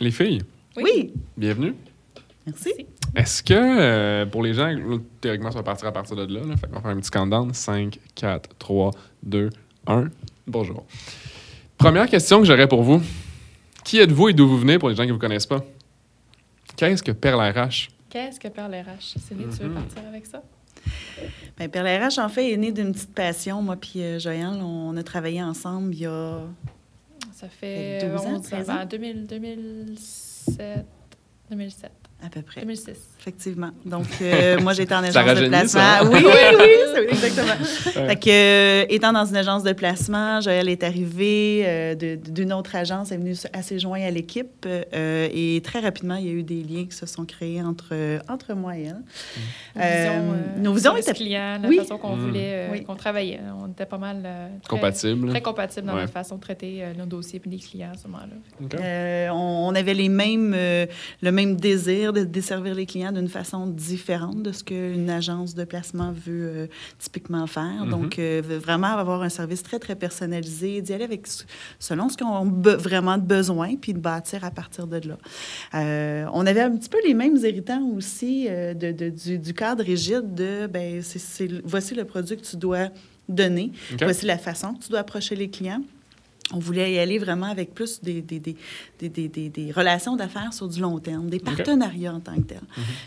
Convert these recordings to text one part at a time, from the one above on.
Les filles, Oui. bienvenue. Merci. Est-ce que, euh, pour les gens, théoriquement, ça va partir à partir de là. là fait qu'on va faire un petit countdown. 5, 4, 3, 2, 1. Bonjour. Première question que j'aurais pour vous. Qui êtes-vous et d'où vous venez pour les gens qui ne vous connaissent pas? Qu'est-ce que Perle RH? Qu'est-ce que Perle RH? Céline, tu veux Mhm. partir avec ça? Ben, Perle RH, en fait, est né d'une petite passion. Moi puis euh, Joël, on a travaillé ensemble il y a... Ça fait 12 ans, 11 13 ans? ans? 2000, 2007, 2007, À peu près. 2006. Effectivement. Donc, euh, moi, j'étais en Ça agence de placement. ça. Oui, oui, oui, exactement. Fait que, euh, étant dans une agence de placement, Joël est arrivé euh, d'une autre agence, est venu assez joint à l'équipe. euh, et très rapidement, il y a eu des liens qui se sont créés entre, entre moi et elle. Nos Euh, visions, euh, nos visions étaient- client, la Oui. façon qu'on Mhm. voulait, euh, Oui. qu'on travaillait. On était pas mal euh, très, Compatible. très compatibles dans Ouais. notre façon de traiter euh, nos dossiers et les clients à ce moment-là. Euh, on, on avait les mêmes, euh, le même désir de desservir les clients d'une façon différente de ce qu'une agence de placement veut euh, typiquement faire. Mhm. Donc, euh, vraiment avoir un service très, très personnalisé, d'y aller avec, selon ce qu'on a vraiment de besoin, puis de bâtir à partir de là. Euh, on avait un petit peu les mêmes irritants aussi de, de- du, du cadre rigide de, ben, voici le produit que tu dois donner, voici la façon que tu dois approcher les clients. On voulait y aller vraiment avec plus des, des, des, des, des, des- des relations d'affaires sur du long terme, des partenariats en tant que tel.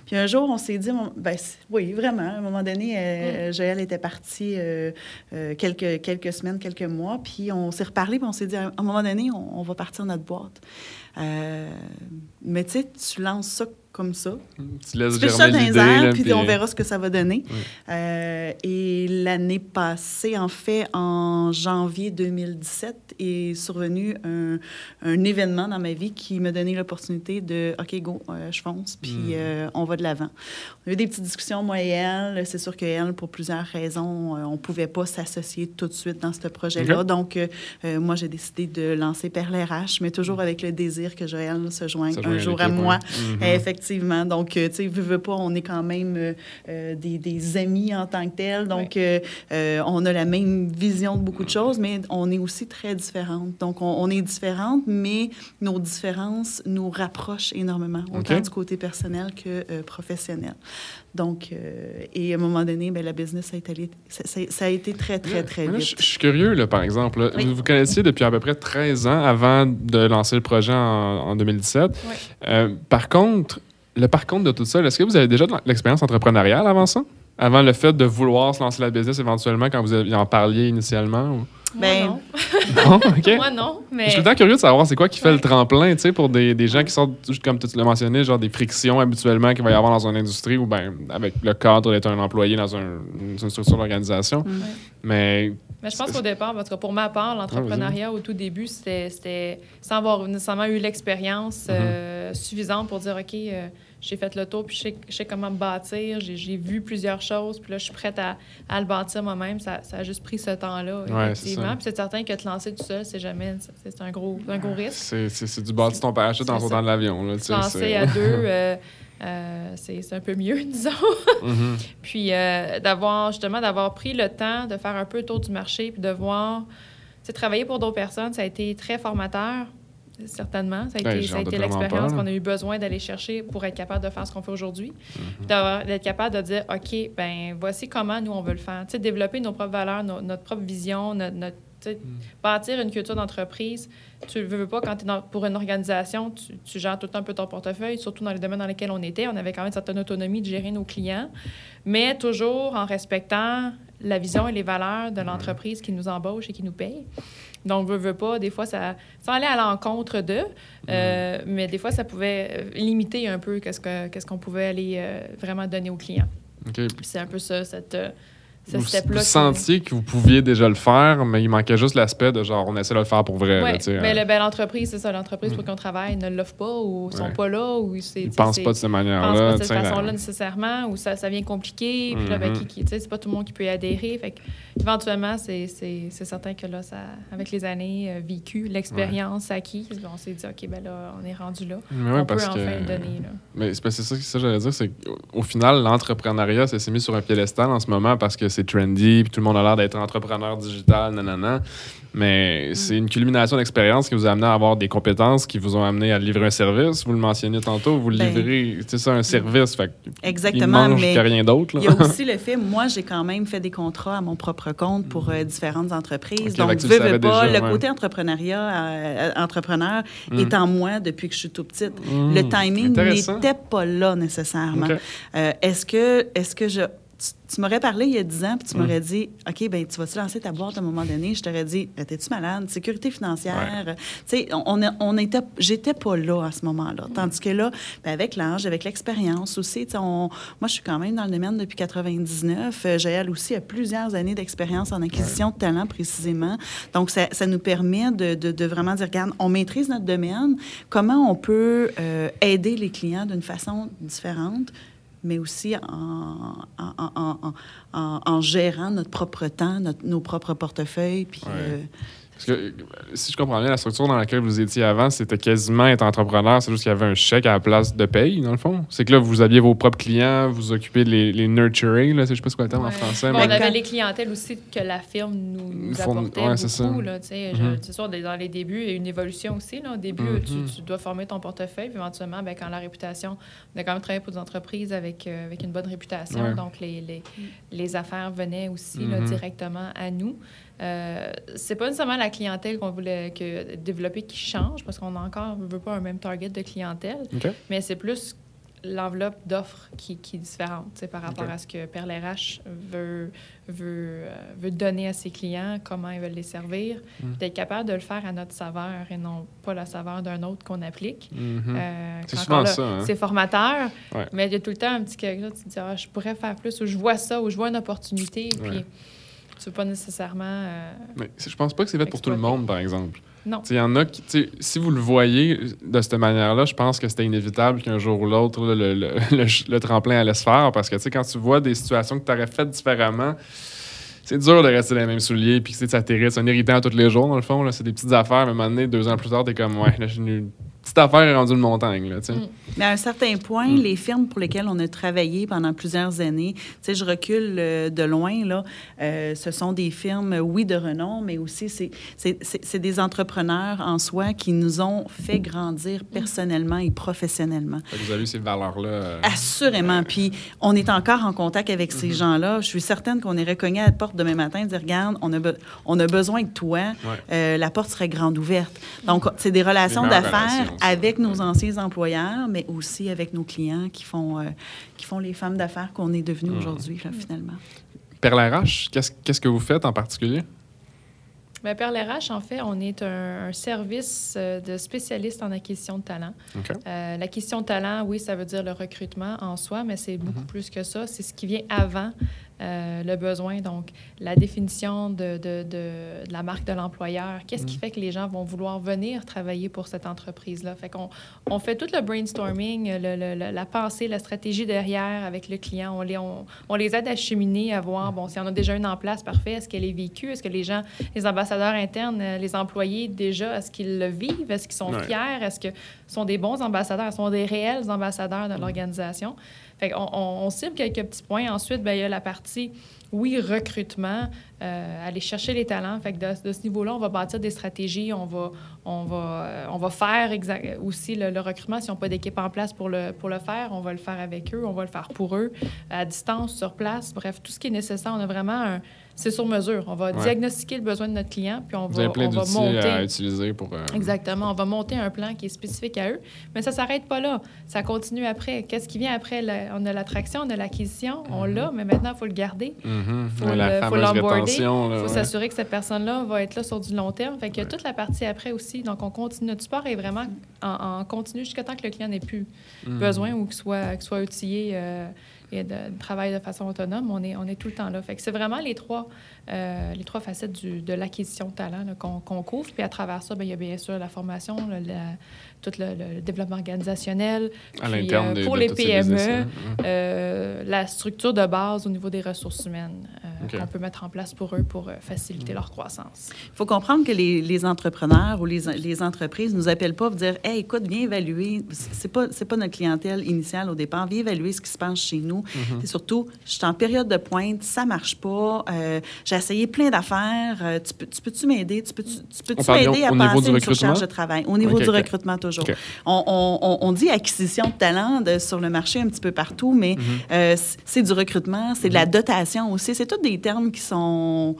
Puis un jour, on s'est dit, ben, oui, vraiment, à un moment donné, euh, Joël était parti euh, euh, quelques, quelques semaines, quelques mois, puis on s'est reparlé, puis on s'est dit, à un moment donné, on, on va partir notre boîte. Euh, mais tu sais, tu lances ça comme ça, Tu laisses tu fais ça germer l'idée. puis puis- on verra ce que ça va donner. Oui. Euh, et l'année passée, en fait, en janvier 2017, est survenu un, un événement dans ma vie qui m'a donné l'opportunité de OK, go, euh, je fonce, puis Mm. euh, on va de l'avant. On a eu des petites discussions, moi et elle. C'est sûr qu'elle, pour plusieurs raisons, on ne pouvait pas s'associer tout de suite dans ce projet-là. Donc, moi, j'ai décidé de lancer Perle RH, mais toujours avec le désir que Joël se joigne un jour à moi. Mhm. Effectivement. Donc, euh, tu sais, veux, veux pas, on est quand même euh, euh, des, des amis en tant que tels. Donc, euh, on a la même vision de beaucoup de choses, mais on est aussi très différentes. Donc, on, on est différentes, mais nos différences nous rapprochent énormément, autant du côté personnel que euh, professionnel. Donc, et à un moment donné, ben, la business a été, ça, ça- ça a été très, très, très là, vite. Je je suis curieux, là, par exemple. là. Oui. Vous vous connaissiez depuis à peu près 13 ans avant de lancer le projet en, en 2017. Oui. Euh, par contre, le par contre de tout ça, est-ce que vous avez déjà de l'expérience entrepreneuriale avant ça? Avant le fait de vouloir se lancer la business éventuellement quand vous en parliez initialement? ou- Ben, Moi, Non? OK. non. Moi, non. Mais... Je suis tout le temps curieux de savoir c'est quoi qui fait Ouais. le tremplin, tu sais, pour des, des gens qui sortent, comme tu l'as mentionné, genre des frictions habituellement qu'il va y avoir dans une industrie ou ben avec le cadre d'être un employé dans un- une structure d'organisation. Mm. Mais Mais je pense qu'au départ, en tout cas, pour ma part, l'entrepreneuriat au tout début, c'était sans avoir nécessairement eu l'expérience euh, suffisante pour dire OK, euh, j'ai fait le tour, puis je sais, je sais comment me bâtir, j'ai j'ai vu plusieurs choses, puis là, je suis prête à, à le bâtir moi-même. Ça, ça a juste pris ce temps-là, Ouais, c'est ça. effectivement. Puis c'est certain que te lancer tout seul, c'est jamais. c'est- un gros, un gros risque. c'est c'est- c'est du bâti ton parachute en sautant de l'avion. là, tu Se sais, lancer à deux, euh, euh, c'est c'est un peu mieux, disons. Mhm. Puis euh, d'avoir justement d'avoir pris le temps de faire un peu le tour du marché puis de voir, tu sais, travailler pour d'autres personnes, ça a été très formateur, certainement. Ça a été, l'expérience qu'on a eu besoin d'aller chercher pour être capable de faire ce qu'on fait aujourd'hui. Mhm. D'avoir- D'être capable de dire, OK, ben voici comment nous, on veut le faire. Tu sais, développer nos propres valeurs, notre propre vision, notre, notre- Mhm. bâtir une culture d'entreprise. Tu le veux, pas, quand tu es pour une organisation, tu, tu gères tout le temps un peu ton portefeuille, surtout dans les domaines dans lesquels on était. On avait quand même une certaine autonomie de gérer nos clients, mais toujours en respectant la vision et les valeurs de l'entreprise qui nous embauche et qui nous paye. Donc, veut, veut pas, des fois, ça, ça allait à l'encontre d'eux, euh, mais des fois, ça pouvait euh, limiter un peu qu'est-ce que- qu'est-ce qu'on pouvait aller euh, vraiment donner aux clients. C'est un peu ça, cette, ce Vous, step-là. vous qui- sentiez que vous pouviez déjà le faire, mais il manquait juste l'aspect de genre, on essaie de le faire pour vrai. là, tu sais, mais hein. le- ben, l'entreprise, c'est ça, l'entreprise pour Mm. qu'on travaille ne l'offre pas ou sont Ouais. pas là ou. Ils pensent pas de cette manière-là. pas de cette façon-là nécessairement, ou ça, ça vient compliqué, puis là, ben, Mhm. qui, qui, tu sais, c'est pas tout le monde qui peut y adhérer. Fait que, éventuellement, c'est, certain que là, ça, avec les années euh, vécues, l'expérience acquise, ben, on s'est dit, OK, ben là, on est rendu là. Mais ouais, on peut parce enfin que- le donner. Là. Mais c'est que ça, que j'allais dire, c'est qu'au au final, l'entrepreneuriat, ça s'est mis sur un piédestal en ce moment parce que c'est trendy, puis tout le monde a l'air d'être entrepreneur digital, nanana. Mais c'est une culmination d'expérience qui vous a amené à avoir des compétences qui vous ont amené à livrer un service. Vous le mentionniez tantôt, vous Ben, livrez, c'est ça, un service. Fait Exactement, il mange mais que rien d'autre. Il y a aussi le fait, moi, j'ai quand même fait des contrats à mon propre compte pour euh, différentes entreprises. Donc, tu veux, veux pas, déjà, le ouais. côté entrepreneuriat, euh, entrepreneur Mm. est en moi depuis que je suis tout petite. Mm, Le timing n'était pas là nécessairement. Euh, est-ce que, est-ce que je. Tu, tu m'aurais parlé il y a 10 ans, puis tu Mm. m'aurais dit, OK, ben tu vas-tu lancer ta boîte à un moment donné? Je t'aurais dit, Ben, t'es-tu malade? Sécurité financière. Tu sais, on, on, était, j'étais pas là à ce moment-là. Tandis que là, ben, avec l'âge, avec l'expérience aussi, tu sais, on- moi, je suis quand même dans le domaine depuis 99. Euh, Jaël aussi a plusieurs années d'expérience en acquisition de talent, précisément. Donc, ça, ça nous permet de, de- de vraiment dire, regarde, on maîtrise notre domaine. Comment on peut euh, aider les clients d'une façon différente? Mais aussi en, en, en- en- en- en gérant notre propre temps, notre- nos propres portefeuilles. Puis, Ouais. Parce que, si je comprends bien, la structure dans laquelle vous étiez avant, c'était quasiment être entrepreneur, c'est juste qu'il y avait un chèque à la place de paye, dans le fond. C'est que là, vous aviez vos propres clients, vous occupez de les, les nurturer, là, je sais pas le terme en français. Bon, mais- on avait quand- les clientèles aussi que la firme nous, nous Fourn- apportait ouais, c'est beaucoup. Mhm. C'est sûr, dans les débuts, il y a une évolution aussi. Là. Au début, Mhm. tu, tu dois former ton portefeuille. Puis éventuellement, ben, quand la réputation... On a quand même travaillé pour des entreprises avec, euh, avec une bonne réputation. Ouais. Donc, les, les, les affaires venaient aussi là, Mhm. directement à nous. Euh, c'est pas nécessairement la clientèle qu'on voulait que, développer qui change, parce qu'on a encore, veut pas un même target de clientèle, mais c'est plus l'enveloppe d'offres qui, qui est différente par rapport à ce que Perle RH veut, veut, euh, veut donner à ses clients, comment ils veulent les servir, Mm. d'être capable de le faire à notre saveur et non pas la saveur d'un autre qu'on applique. Mhm. Euh, C'est souvent là, ça, hein. C'est formateur, Ouais. mais il y a tout le temps un petit quelque chose, tu te dis, ah, je pourrais faire plus, ou je vois ça, ou je vois une opportunité, Ouais. Tu veux pas nécessairement... euh, Mais je pense pas que c'est fait pour tout le monde, par exemple. non. Il y en a qui, tu si vous le voyez de cette manière-là, je pense que c'était inévitable qu'un jour ou l'autre, le, le, le le tremplin allait se faire parce que, tu sais, quand tu vois des situations que tu aurais faites différemment, c'est dur de rester dans les mêmes souliers puis tu ça t'irrite. C'est un irritant tous les jours, dans le fond. C'est des petites affaires, mais à un moment donné, deux ans plus tard, t'es comme, ouais, là, j'ai une petite affaire est rendue une montagne, là. Mm. Mais à un certain point, Mm. les firmes pour lesquelles on a travaillé pendant plusieurs années, tu sais, je recule euh, de loin, là, euh, ce sont des firmes, oui, de renom, mais aussi, c'est- c'est c'est- c'est des entrepreneurs en soi qui nous ont fait grandir personnellement et professionnellement. Vous avez eu ces valeurs-là. euh, Assurément. Puis, on est encore en contact avec ces Mhm. gens-là. Je suis certaine qu'on irait cogner à la porte demain matin et dire Regarde, on a, be- on a besoin de toi. Ouais. Euh, la porte serait grande ouverte. Donc, c'est des relations d'affaires. Avec nos anciens employeurs, mais aussi avec nos clients qui font, euh, qui font les femmes d'affaires qu'on est devenues Mhm. aujourd'hui, là, finalement. Perle RH, qu'est-ce qu'est-ce que vous faites en particulier? Bien, Perle RH, en fait, on est un, un service euh, de spécialistes en acquisition de talent. OK. Euh, L'acquisition de talent, oui, ça veut dire le recrutement en soi, mais c'est beaucoup Mhm. plus que ça. C'est ce qui vient avant euh, le besoin. Donc, la définition de, de, de- de la marque de l'employeur. Qu'est-ce qui Mhm. fait que les gens vont vouloir venir travailler pour cette entreprise-là? Fait qu'on on fait tout le brainstorming, le- le- le- la pensée, la stratégie derrière avec le client. On les, on, on les aide à cheminer, à voir, bon, s'il y en a déjà une en place, parfait. Est-ce qu'elle est vécue? Est-ce que les gens, les ambassadeurs internes, euh, les employés, déjà, est-ce qu'ils le vivent? Est-ce qu'ils sont Ouais. fiers? Est-ce que sont des bons ambassadeurs, sont des réels ambassadeurs de l'organisation? On, cible quelques petits points. Ensuite, ben, il y a la partie, oui, recrutement, euh, aller chercher les talents. Fait de, ce niveau-là, on va bâtir des stratégies, on va, on va, euh, on va faire aussi le, le recrutement. Si on n'a pas d'équipe en place pour le, pour le faire, on va le faire avec eux, on va le faire pour eux, à distance, sur place. Bref, tout ce qui est nécessaire. On a vraiment un... C'est sur mesure. On va Ouais. diagnostiquer le besoin de notre client, puis on Vous va, plein on va monter... à utiliser pour. euh, Exactement. On va monter un plan qui est spécifique à eux, mais ça ne s'arrête pas là. Ça continue après. Qu'est-ce qui vient après? La- on a l'attraction, on a l'acquisition, on Mhm. l'a, mais maintenant, il faut le garder. mhm. Faut Il faut ouais. s'assurer que cette personne-là va être là sur du long terme. Fait Ouais. toute la partie après aussi. Donc, on continue. Notre support est vraiment en, en continu jusqu'à temps que le client n'ait plus Mhm. besoin ou qu'il soit, qu'il soit outillé euh, et de, de travailler de façon autonome. On est, on est tout le temps là. C'est vraiment les trois, euh, les trois facettes de l'acquisition de talent qu'on couvre. Puis à travers ça, ben, il y a bien sûr la formation, la- tout le, le développement organisationnel, À puis, l'interne euh, pour de les PME. Mhm. euh, la structure de base au niveau des ressources humaines. Euh, OK. qu'on peut mettre en place pour eux pour euh, faciliter leur croissance. Il faut comprendre que les, les entrepreneurs ou les, les entreprises nous appellent pas pour dire Hey, écoute, viens évaluer. C'est pas, c'est pas notre clientèle initiale au départ. Viens évaluer ce qui se passe chez nous. Mm-hmm. C'est surtout, je suis en période de pointe, ça marche pas. euh, j'ai essayé plein d'affaires. euh, tu, peux, tu peux-tu m'aider? Tu peux-tu, bien m'aider à passer du une surcharge de travail? Au niveau du recrutement, toujours. On, on- on- on dit acquisition de talent de- sur le marché un petit peu partout, mais Mm-hmm. euh, c'est du recrutement, c'est de la dotation aussi. C'est tous des termes qui sont,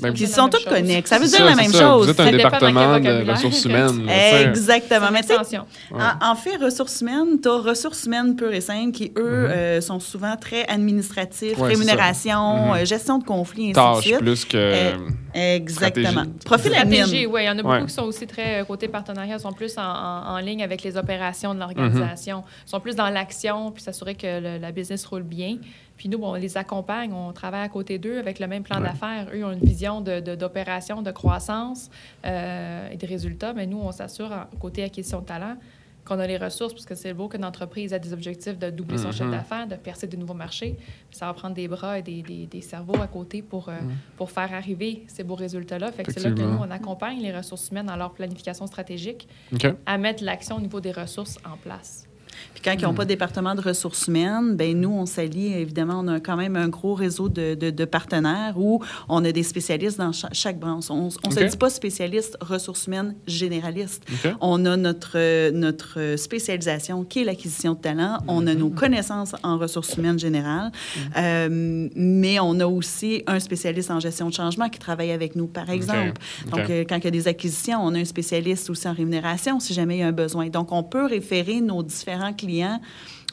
Ben, qui sont chose. connexes. Ça veut dire la même ça. chose. Vous êtes un Ça département de ressources humaines. Exactement. Mais une tu sais, extension. en, en fait, ressources humaines, tu as ressources humaines pures et simples qui, eux, euh, sont souvent très administratifs. Ouais, rémunération. Mhm. euh, gestion de conflits, ainsi de Tâches suite. plus que. Euh, Exactement. stratégie. Profil admin. Oui. Il y en a beaucoup Ouais. qui sont aussi très côté partenariat, sont plus en, en- en ligne avec les opérations de l'organisation, Mm-hmm. sont plus dans l'action, puis s'assurer que le- la business roule bien. Puis nous, bon, on les accompagne, on travaille à côté d'eux avec le même plan Ouais. d'affaires. Eux ont une vision de- de- d'opération, de, croissance euh, et de résultats, mais nous, on s'assure, côté acquisition de talent, qu'on a les ressources, parce que c'est beau qu'une entreprise a des objectifs de doubler son chiffre d'affaires, de percer de nouveaux marchés. Ça va prendre des bras et des, des- des cerveaux à côté pour, euh, pour faire arriver ces beaux résultats-là. Fait que c'est là que nous, on accompagne les ressources humaines dans leur planification stratégique à mettre l'action au niveau des ressources en place. Puis quand ils n'ont pas de département de ressources humaines, ben nous, on s'allie, évidemment, on a quand même un gros réseau de, de- de partenaires où on a des spécialistes dans cha- chaque branche. On ne se dit pas spécialiste ressousses humaines généraliste. On a notre, notre spécialisation qui est l'acquisition de talent. On a nos Mm-hmm. connaissances en ressources humaines générales. Euh, mais on a aussi un spécialiste en gestion de changement qui travaille avec nous, par exemple. Donc, euh, quand il y a des acquisitions, on a un spécialiste aussi en rémunération si jamais il y a un besoin. Donc, on peut référer nos différents clients.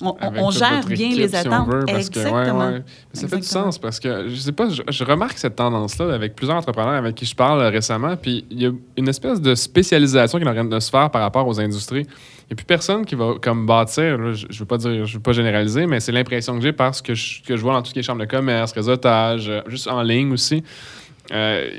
On, gère bien les si attentes. veut, parce que, ouais, Exactement. ouais. Ça fait du sens parce que, je sais pas, je, je remarque cette tendance-là avec plusieurs entrepreneurs avec qui je parle euh, récemment, puis il y a une espèce de spécialisation qui est en train de se faire par rapport aux industries. Il n'y a plus personne qui va comme bâtir, là, je ne veux pas dire, je veux pas généraliser, mais c'est l'impression que j'ai parce que je, que je vois dans tout ce qui est chambre de commerce, réseautage, euh, juste en ligne aussi. Euh,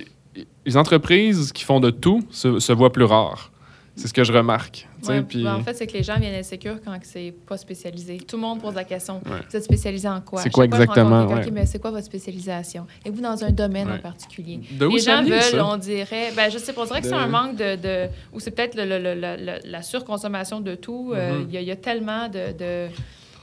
les entreprises qui font de tout se, se voient plus rares. C'est ce que je remarque. Ouais, puis- ben, en fait, c'est que les gens viennent insécures quand c'est pas spécialisé. Tout le monde pose la question Ouais. vous êtes spécialisé en quoi? C'est quoi chaque exactement, ouais. dit, c'est quoi votre spécialisation? Et vous dans un domaine Ouais. en particulier? De où les gens veulent, ça? on dirait, ben je sais pas, on dirait que c'est un manque de, de ou c'est peut-être le- le- le- le- le- la surconsommation de tout. Euh, Mhm. Il y, a- il y a tellement de, de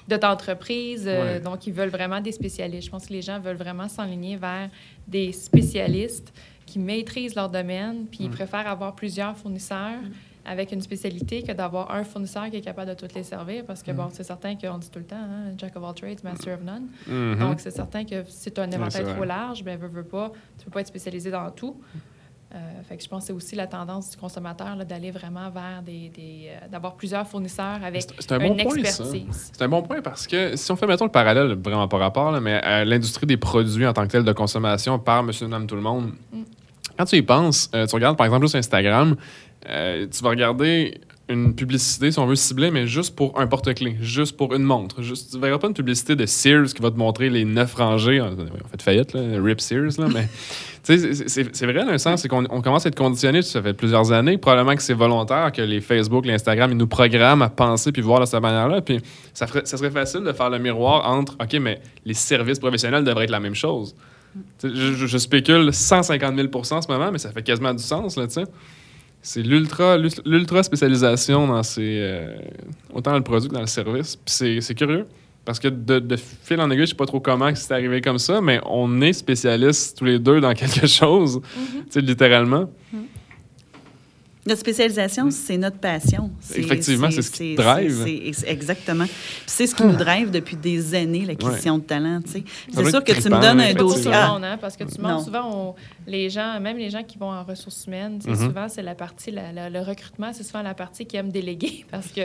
de- d'entreprises, euh, Ouais. donc ils veulent vraiment des spécialistes. Je pense que les gens veulent vraiment s'enligner vers des spécialistes qui maîtrisent leur domaine, puis ils Mm. préfèrent avoir plusieurs fournisseurs Mm. Avec une spécialité que d'avoir un fournisseur qui est capable de toutes les servir, parce que, Mm. bon, c'est certain qu'on dit tout le temps, hein, Jack of all trades, master of none. Mhm. Donc, c'est certain que si tu as un éventail trop large, ben veux, veux pas, tu peux pas être spécialisé dans tout. Euh, fait que je pense que c'est aussi la tendance du consommateur là, d'aller vraiment vers des, des, euh, d'avoir plusieurs fournisseurs avec C'est- c'est un une bon expertise. C'est un bon point parce que si on fait, mettons, le parallèle, vraiment pas rapport, là, mais à l'industrie des produits en tant que tel de consommation par monsieur, madame, tout le monde, Mm. quand tu y penses, euh, tu regardes par exemple juste Instagram, euh, tu vas regarder une publicité, si on veut cibler, mais juste pour un porte-clés, juste pour une montre. Juste, tu verras pas une publicité de Sears qui va te montrer les neuf rangées. En en fait, faillite, là, Rip Sears, là, mais c'est- vrai dans un sens, c'est qu'on on commence à être conditionné, ça fait plusieurs années, probablement que c'est volontaire, que les Facebook, les Instagram, ils nous programment à penser puis voir de cette manière-là. Puis ça, ferait- ça serait facile de faire le miroir entre, OK, mais les services professionnels devraient être la même chose. Je, je- je spécule 150 000 en ce moment, mais ça fait quasiment du sens, là, tu sais. C'est l'ultra, l'ultra spécialisation dans ces, euh, autant dans le produit que dans le service. Puis c'est, curieux. Parce que de, de fil en aiguille, je sais pas trop comment c'est arrivé comme ça, mais on est spécialistes tous les deux dans quelque chose, tu sais, littéralement. Notre spécialisation, c'est notre passion. Effectivement, c'est ce qui te drive. c'est- c'est- exactement. Puis c'est ce qui nous drive depuis des années, l'acquisition de talent. tu C'est sûr que tu me donnes un dossier. le Ah, monde, hein, parce que tu demandes souvent les gens, même les gens qui vont en ressources humaines, tu Mhm. souvent c'est la partie, la- la- le recrutement, c'est souvent la partie qui aime déléguer parce que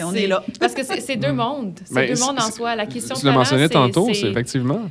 on c'est- est là. Parce que c'est c'est deux mondes, c'est Ben, deux mondes en soi. L'acquisition de Tu l'as talent, mentionné c'est- tantôt, c'est- effectivement.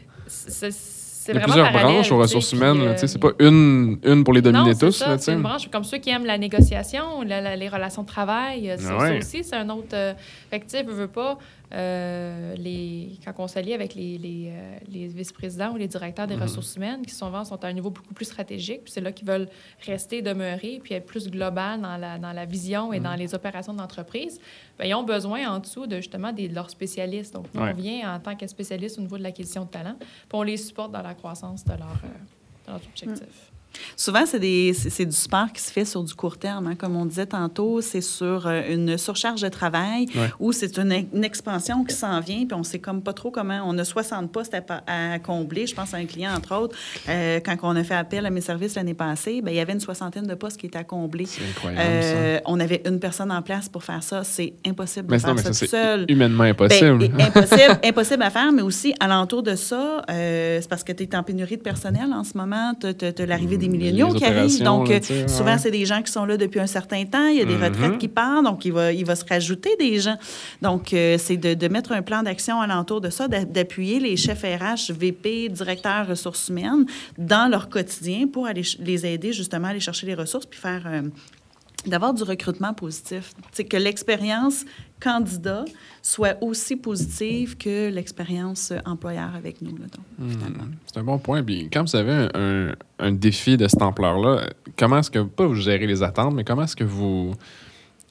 Il y a plusieurs branches aux ressources humaines. euh, c'est pas une, une pour les dominer non, c'est tous. c'est une branche comme ceux qui aiment la négociation, la- la- les relations de travail. euh, ouais. ça aussi, c'est un autre. euh, fait que, tu veux pas, euh, les, quand on s'allie avec les, les, euh, les vice-présidents ou les directeurs des Mhm. ressources humaines, qui souvent sont à un niveau beaucoup plus stratégique, puis c'est là qu'ils veulent rester, demeurer, puis être plus global dans la, dans la vision et Mhm. dans les opérations de l'entreprise, ben, ils ont besoin en dessous de justement des, de leurs spécialistes. Donc, nous, Ouais. on vient en tant que spécialiste au niveau de l'acquisition de talent, puis on les supporte dans la croissance de leur, euh, de leur objectif. Souvent, c'est des- c'est c'est du sport qui se fait sur du court terme. hein. Comme on disait tantôt, c'est sur euh, une surcharge de travail Ouais. ou c'est une, une expansion qui s'en vient, puis on sait comme pas trop comment. On a 60 postes à, à combler. Je pense à un client, entre autres. Euh, quand on a fait appel à mes services l'année passée, ben, il y avait une soixantaine de postes qui étaient à combler. C'est incroyable, Euh, on avait une personne en place pour faire ça. C'est impossible. Mais de non, faire mais ça, tout seul. humainement Ben, impossible. impossible, impossible à faire, mais aussi alentour de ça, euh, c'est parce que tu es en pénurie de personnel en ce moment. Tu as, l'arrivée des Mm, milléniaux qui arrivent. Donc, là, euh, ouais. souvent, c'est des gens qui sont là depuis un certain temps. Il y a des Mhm. retraites qui partent, donc il va, il va se rajouter des gens. Donc, euh, c'est de, de mettre un plan d'action alentour de ça, d'a- d'appuyer les chefs RH, VP, directeurs ressources humaines dans leur quotidien pour aller les aider justement à aller chercher les ressources puis faire. euh, d'avoir du recrutement positif. C'est que l'expérience candidat soit aussi positive que l'expérience employeur avec nous. Là, donc, finalement. Hmm, C'est un bon point. Puis quand vous avez un, un- un défi de cette ampleur-là, comment est-ce que, pas vous gérez les attentes, mais comment est-ce que vous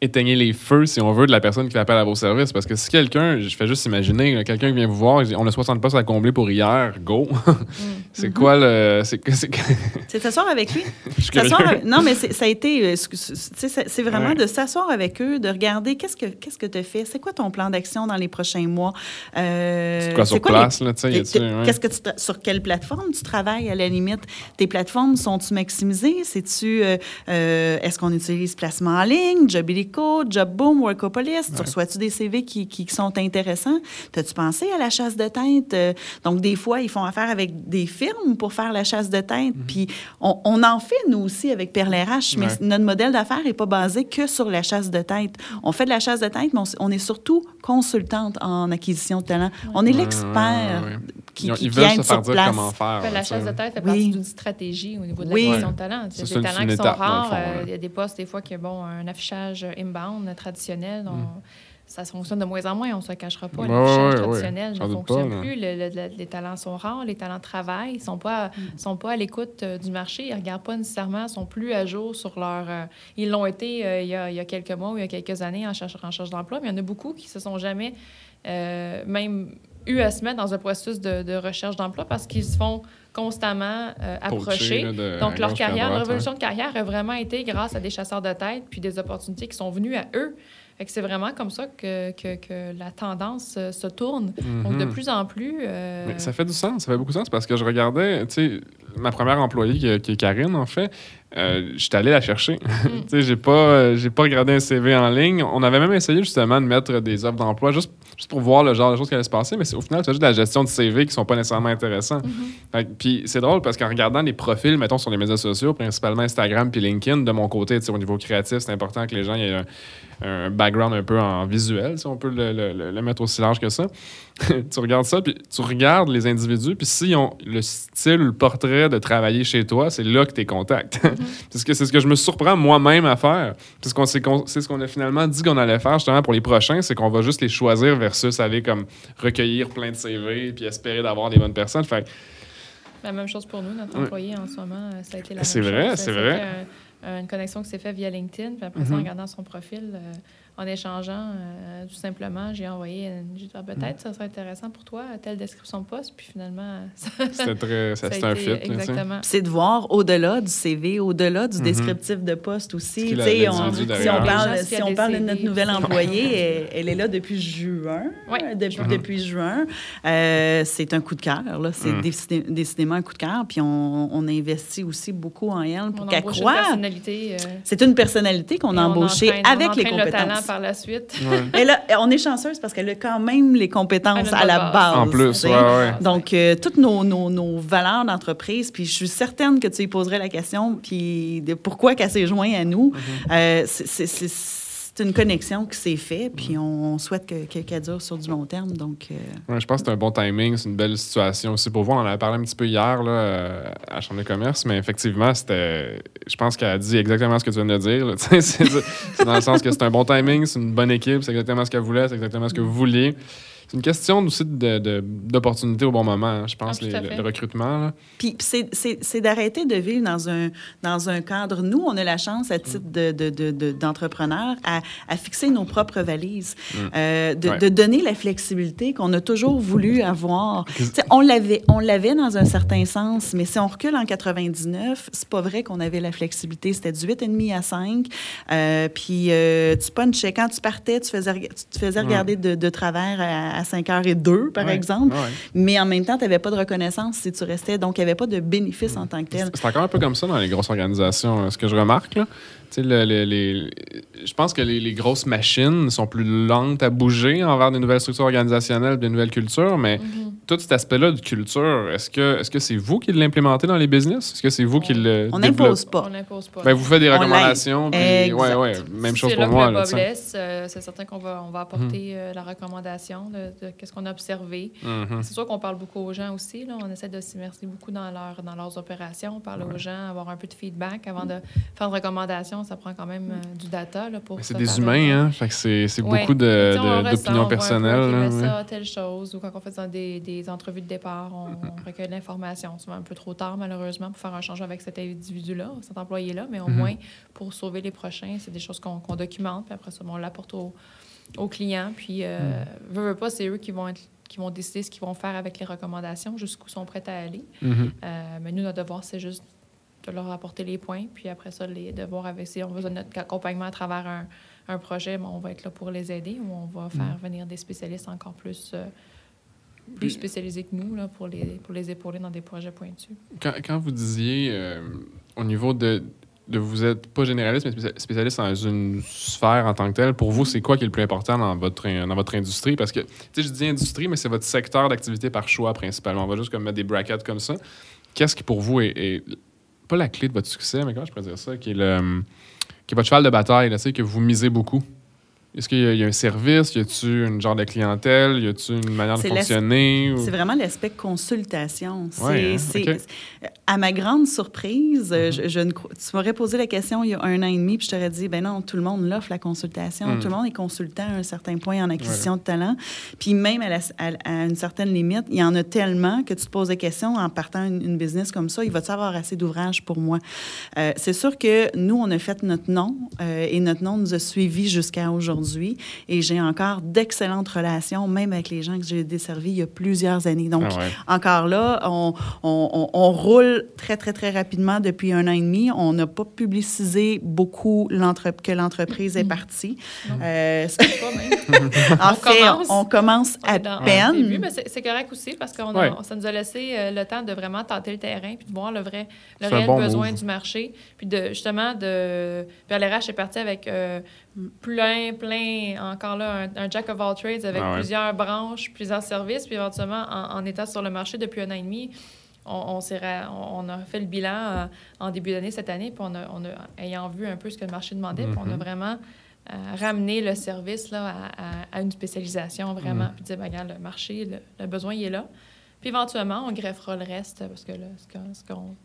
éteignez les feux, si on veut, de la personne qui fait appel à vos services? Parce que si quelqu'un, je fais juste imaginer, quelqu'un qui vient vous voir, on a 60 postes à combler pour hier, go. c'est Mm-hmm. quoi le. C'est, s'asseoir avec lui. je suis S'asseoir curieux. avec- non, mais ça a été. euh, c'est vraiment Ouais. de s'asseoir avec eux, de regarder qu'est-ce que qu'est-ce que tu as fait, c'est quoi ton plan d'action dans les prochains mois? Euh, C'est quoi sur place, là, tu sais? y T'es- a-tu- t'es- ouais. Qu'est-ce que tu tra- sur quelle plateforme tu travailles à la limite? Tes plateformes sont-tu maximisées? C'est-tu euh, euh, est-ce qu'on utilise placement en ligne, Jobilico, Jobboom, Workopolis Tu reçois-tu des CV qui, qui sont intéressants? T'as-tu pensé à la chasse de tête Euh, Donc des fois ils font affaire avec des firmes pour faire la chasse de tête. Puis on, on en fait nous aussi avec Perle RH, mais Ouais. notre modèle d'affaires n'est pas basé que sur la chasse de tête. On fait de la chasse de tête, mais on, est surtout consultante en acquisition de talent. On est l'expert. Qui, Ils, qui- ils qui veulent se faire sur dire place. comment faire. La chasse de tête fait Oui. partie d'une stratégie au niveau de Oui. l'acquisition de talent. Tu sais, Ça, des talents qui sont étape, rares. fond, euh. Il y a des postes, des fois, qui bon, un affichage inbound euh, traditionnel. on- Ça fonctionne de moins en moins, on ne se cachera pas. Ouais, L'affichage ouais, ouais, traditionnel ne fonctionne pas, plus. Le- le- le- les talents sont rares, les talents travaillent, ils ne sont pas, sont pas à l'écoute euh, du marché, ils ne regardent pas nécessairement, ils sont plus à jour sur leur... euh, ils l'ont été euh, il, y a, il y a quelques mois ou il y a quelques années en cherche, en d'emploi, mais il y en a beaucoup qui se sont jamais euh, même eu à se mettre dans un processus de, de recherche d'emploi parce qu'ils se font constamment euh, approcher. là, Donc, leur carrière, leur évolution de carrière a vraiment été grâce à des chasseurs de tête puis des opportunités qui sont venues à eux. Fait que c'est vraiment comme ça que, que, que la tendance euh, se tourne. Donc, de plus en plus... euh, Mais ça fait du sens, ça fait beaucoup de sens parce que je regardais, tu sais, ma première employée qui, qui est Karine, en fait, euh, j'étais allé la chercher. tu sais, j'ai pas, euh, j'ai pas regardé un CV en ligne. On avait même essayé justement de mettre des offres d'emploi juste, juste pour voir le genre de choses qui allaient se passer, mais au final, c'est juste de la gestion de CV qui sont pas nécessairement intéressants. Que- Puis c'est drôle parce qu'en regardant les profils, mettons, sur les médias sociaux, principalement Instagram puis LinkedIn, de mon côté, tu au niveau créatif, c'est important que les gens aient un, un background un peu en visuel, si on peut le, le- le- mettre aussi large que ça. tu regardes ça, puis tu regardes les individus, puis s'ils ont le style ou le portrait de travailler chez toi, c'est là que tu contacts. Parce que c'est ce que je me surprends moi-même à faire. C'est qu'on- c'est ce qu'on a finalement dit qu'on allait faire justement pour les prochains, c'est qu'on va juste les choisir versus aller comme recueillir plein de CV puis espérer d'avoir des bonnes personnes. Fait que La même chose pour nous, notre employé en ce moment, euh, ça a été la C'est même vrai, chose. c'est vrai. été un- une connexion qui s'est faite via LinkedIn, puis après ça, en Mhm. regardant son profil, euh, en échangeant, euh, tout simplement, j'ai envoyé, une- j'ai dit, Ah, peut-être ça serait intéressant pour toi, telle description de poste, puis finalement, ça, c'était très. ça a un fit. Exactement. C'est de voir au-delà du CV, au-delà du Mhm. descriptif de poste aussi. on- si on parle, si a on parle de notre nouvelle c'est- employée, elle, elle est là depuis juin. Ouais, depuis, juin. depuis juin. Euh, c'est un coup de cœur. là. C'est Mhm. décidé- décidément un coup de cœur. Puis on, on investit aussi beaucoup en elle pour qu'elle euh, C'est une personnalité qu'on a embauchée avec les compétences. Par la suite. Ouais. Et là, on est chanceuse parce qu'elle a quand même les compétences à la base. base. En plus, ouais, ouais. Donc, euh, toutes nos, nos, nos valeurs d'entreprise, puis je suis certaine que tu lui poserais la question, puis de pourquoi qu'elle s'est jointe à nous. Mm-hmm. Euh, c'est- c'est- une connexion qui s'est faite, puis on souhaite que- que- qu'elle dure sur du long terme. Donc, euh, Ouais, je pense que c'est un bon timing, c'est une belle situation aussi pour vous. On en avait parlé un petit peu hier là, euh, à la Chambre de commerce, mais effectivement, c'était. Je pense qu'elle a dit exactement ce que tu viens de dire. c'est dans le sens que c'est un bon timing, c'est une bonne équipe, c'est exactement ce qu'elle voulait, c'est exactement ce que vous vouliez. C'est une question aussi de- de- d'opportunité au bon moment, hein, je pense, Ah, les- le, le recrutement. Puis c'est- c'est c'est d'arrêter de vivre dans un, dans un cadre. Nous, on a la chance, à titre de- de- de- de- d'entrepreneur, à, à fixer nos propres valises, euh, de, Ouais. de donner la flexibilité qu'on a toujours voulu avoir. On l'avait on l'avait dans un certain sens, mais si on recule en 99, c'est pas vrai qu'on avait la flexibilité. C'était du 8,5 à 5. euh, puis euh, tu punchais. Quand tu partais, tu, faisais, tu te faisais regarder de, de travers à, à 5h02, par Ouais. exemple. Ouais. Mais en même temps, tu n'avais pas de reconnaissance si tu restais. Donc, il n'y avait pas de bénéfice en tant que tel. C'est encore un peu comme ça dans les grosses organisations, euh, ce que je remarque. Là. Tu sais, le- le- les- je pense que les, les grosses machines sont plus lentes à bouger envers des nouvelles structures organisationnelles, des nouvelles cultures, mais Mhm. tout cet aspect-là de culture, est-ce que c'est vous qui l'implémentez dans les business? Est-ce que c'est vous qui le On n'impose pas. On n'impose pas. Ben, vous faites des On recommandations, puis ouais, ouais, même chose c'est pour moi. Euh, c'est certain qu'on va, on va apporter euh, la recommandation de, de qu'est-ce qu'on a observé. Mhm. C'est sûr qu'on parle beaucoup aux gens aussi. Là. On essaie de s'immerser beaucoup dans, leur, dans leurs opérations, parler aux gens, avoir un peu de feedback avant de faire une recommandation. Ça prend quand même euh, du data là, pour Mais C'est des humains, hein? Fait que c'est c'est Ouais. beaucoup de- de- d'opinions peu personnelles. qu'il là, ouais. ça, telle chose, ou quand on fait dans des, des entrevues de départ, on, on recueille l'information. Souvent un peu trop tard, malheureusement, pour faire un changement avec cet individu-là, cet employé-là, mais au Mhm. moins, pour sauver les prochains, c'est des choses qu'on qu'on documente, puis après ça, on l'apporte aux, aux clients, puis, euh, veut, veut pas, c'est eux qui vont, être, qui vont décider ce qu'ils vont faire avec les recommandations, jusqu'où sont prêts à aller. Mhm. Euh, mais nous, notre devoir, c'est juste de leur apporter les points, puis après ça, les devoirs avec si on de notre accompagnement à travers un, un projet, ben, on va être là pour les aider ou on va faire venir des spécialistes encore plus, euh, plus spécialisés que nous là, pour, les, pour les épauler dans des projets pointus. Quand, quand vous disiez euh, au niveau de, de vous êtes pas généraliste, mais spécia- spécialiste dans une sphère en tant que telle, pour vous, c'est quoi qui est le plus important dans votre, dans votre industrie? Parce que, tu sais, je dis industrie, mais c'est votre secteur d'activité par choix principalement. On va juste comme mettre des brackets comme ça. Qu'est-ce qui pour vous est, est- pas la clé de votre succès, mais comment je pourrais dire ça, qui est, le, qui votre cheval de bataille, là, que vous misez beaucoup? Est-ce qu'il y, a- il y a un service? Y a-tu une genre de clientèle? Y a-tu une manière de fonctionner? ou- C'est vraiment l'aspect consultation. Ouais, hein? À ma grande surprise, euh, Mhm. je, je ne cro- tu m'aurais posé la question il y a un an et demi, puis je t'aurais dit, ben non, tout le monde l'offre, la consultation. Mhm. Tout le monde est consultant à un certain point en acquisition de talent. Puis même à, la- à- à une certaine limite, il y en a tellement que tu te poses des questions en partant une, une business comme ça, il va-tu avoir assez d'ouvrages pour moi? Euh, c'est sûr que nous, on a fait notre nom euh, et notre nom nous a suivis jusqu'à aujourd'hui. Et j'ai encore d'excellentes relations, même avec les gens que j'ai desservis il y a plusieurs années. Donc, Ah ouais. encore là, on, on- on- on roule très, très, très rapidement depuis un an et demi. On n'a pas publicisé beaucoup que l'entreprise est partie. Euh, Pas même. en On fait, commence. on commence à peine. début, mais c'est correct aussi parce que Ouais. ça nous a laissé euh, le temps de vraiment tenter le terrain puis de voir le vrai, le réel bon besoin move. du marché. Puis de, justement, de. Puis LRH est parti avec euh, plein, plein, encore là, un, un jack of all trades avec Ah ouais. plusieurs branches, plusieurs services. Puis éventuellement, en, en étant sur le marché depuis un an et demi, on, on, on a fait le bilan euh, en début d'année cette année, puis on a, on a, ayant vu un peu ce que le marché demandait, puis on a Mhm. vraiment euh, ramené le service là, à, à- à une spécialisation vraiment, Mhm. puis dire, ben, regarde, le marché, le, le besoin, il est là. Puis éventuellement, on greffera le reste, parce que là, ce qu'on,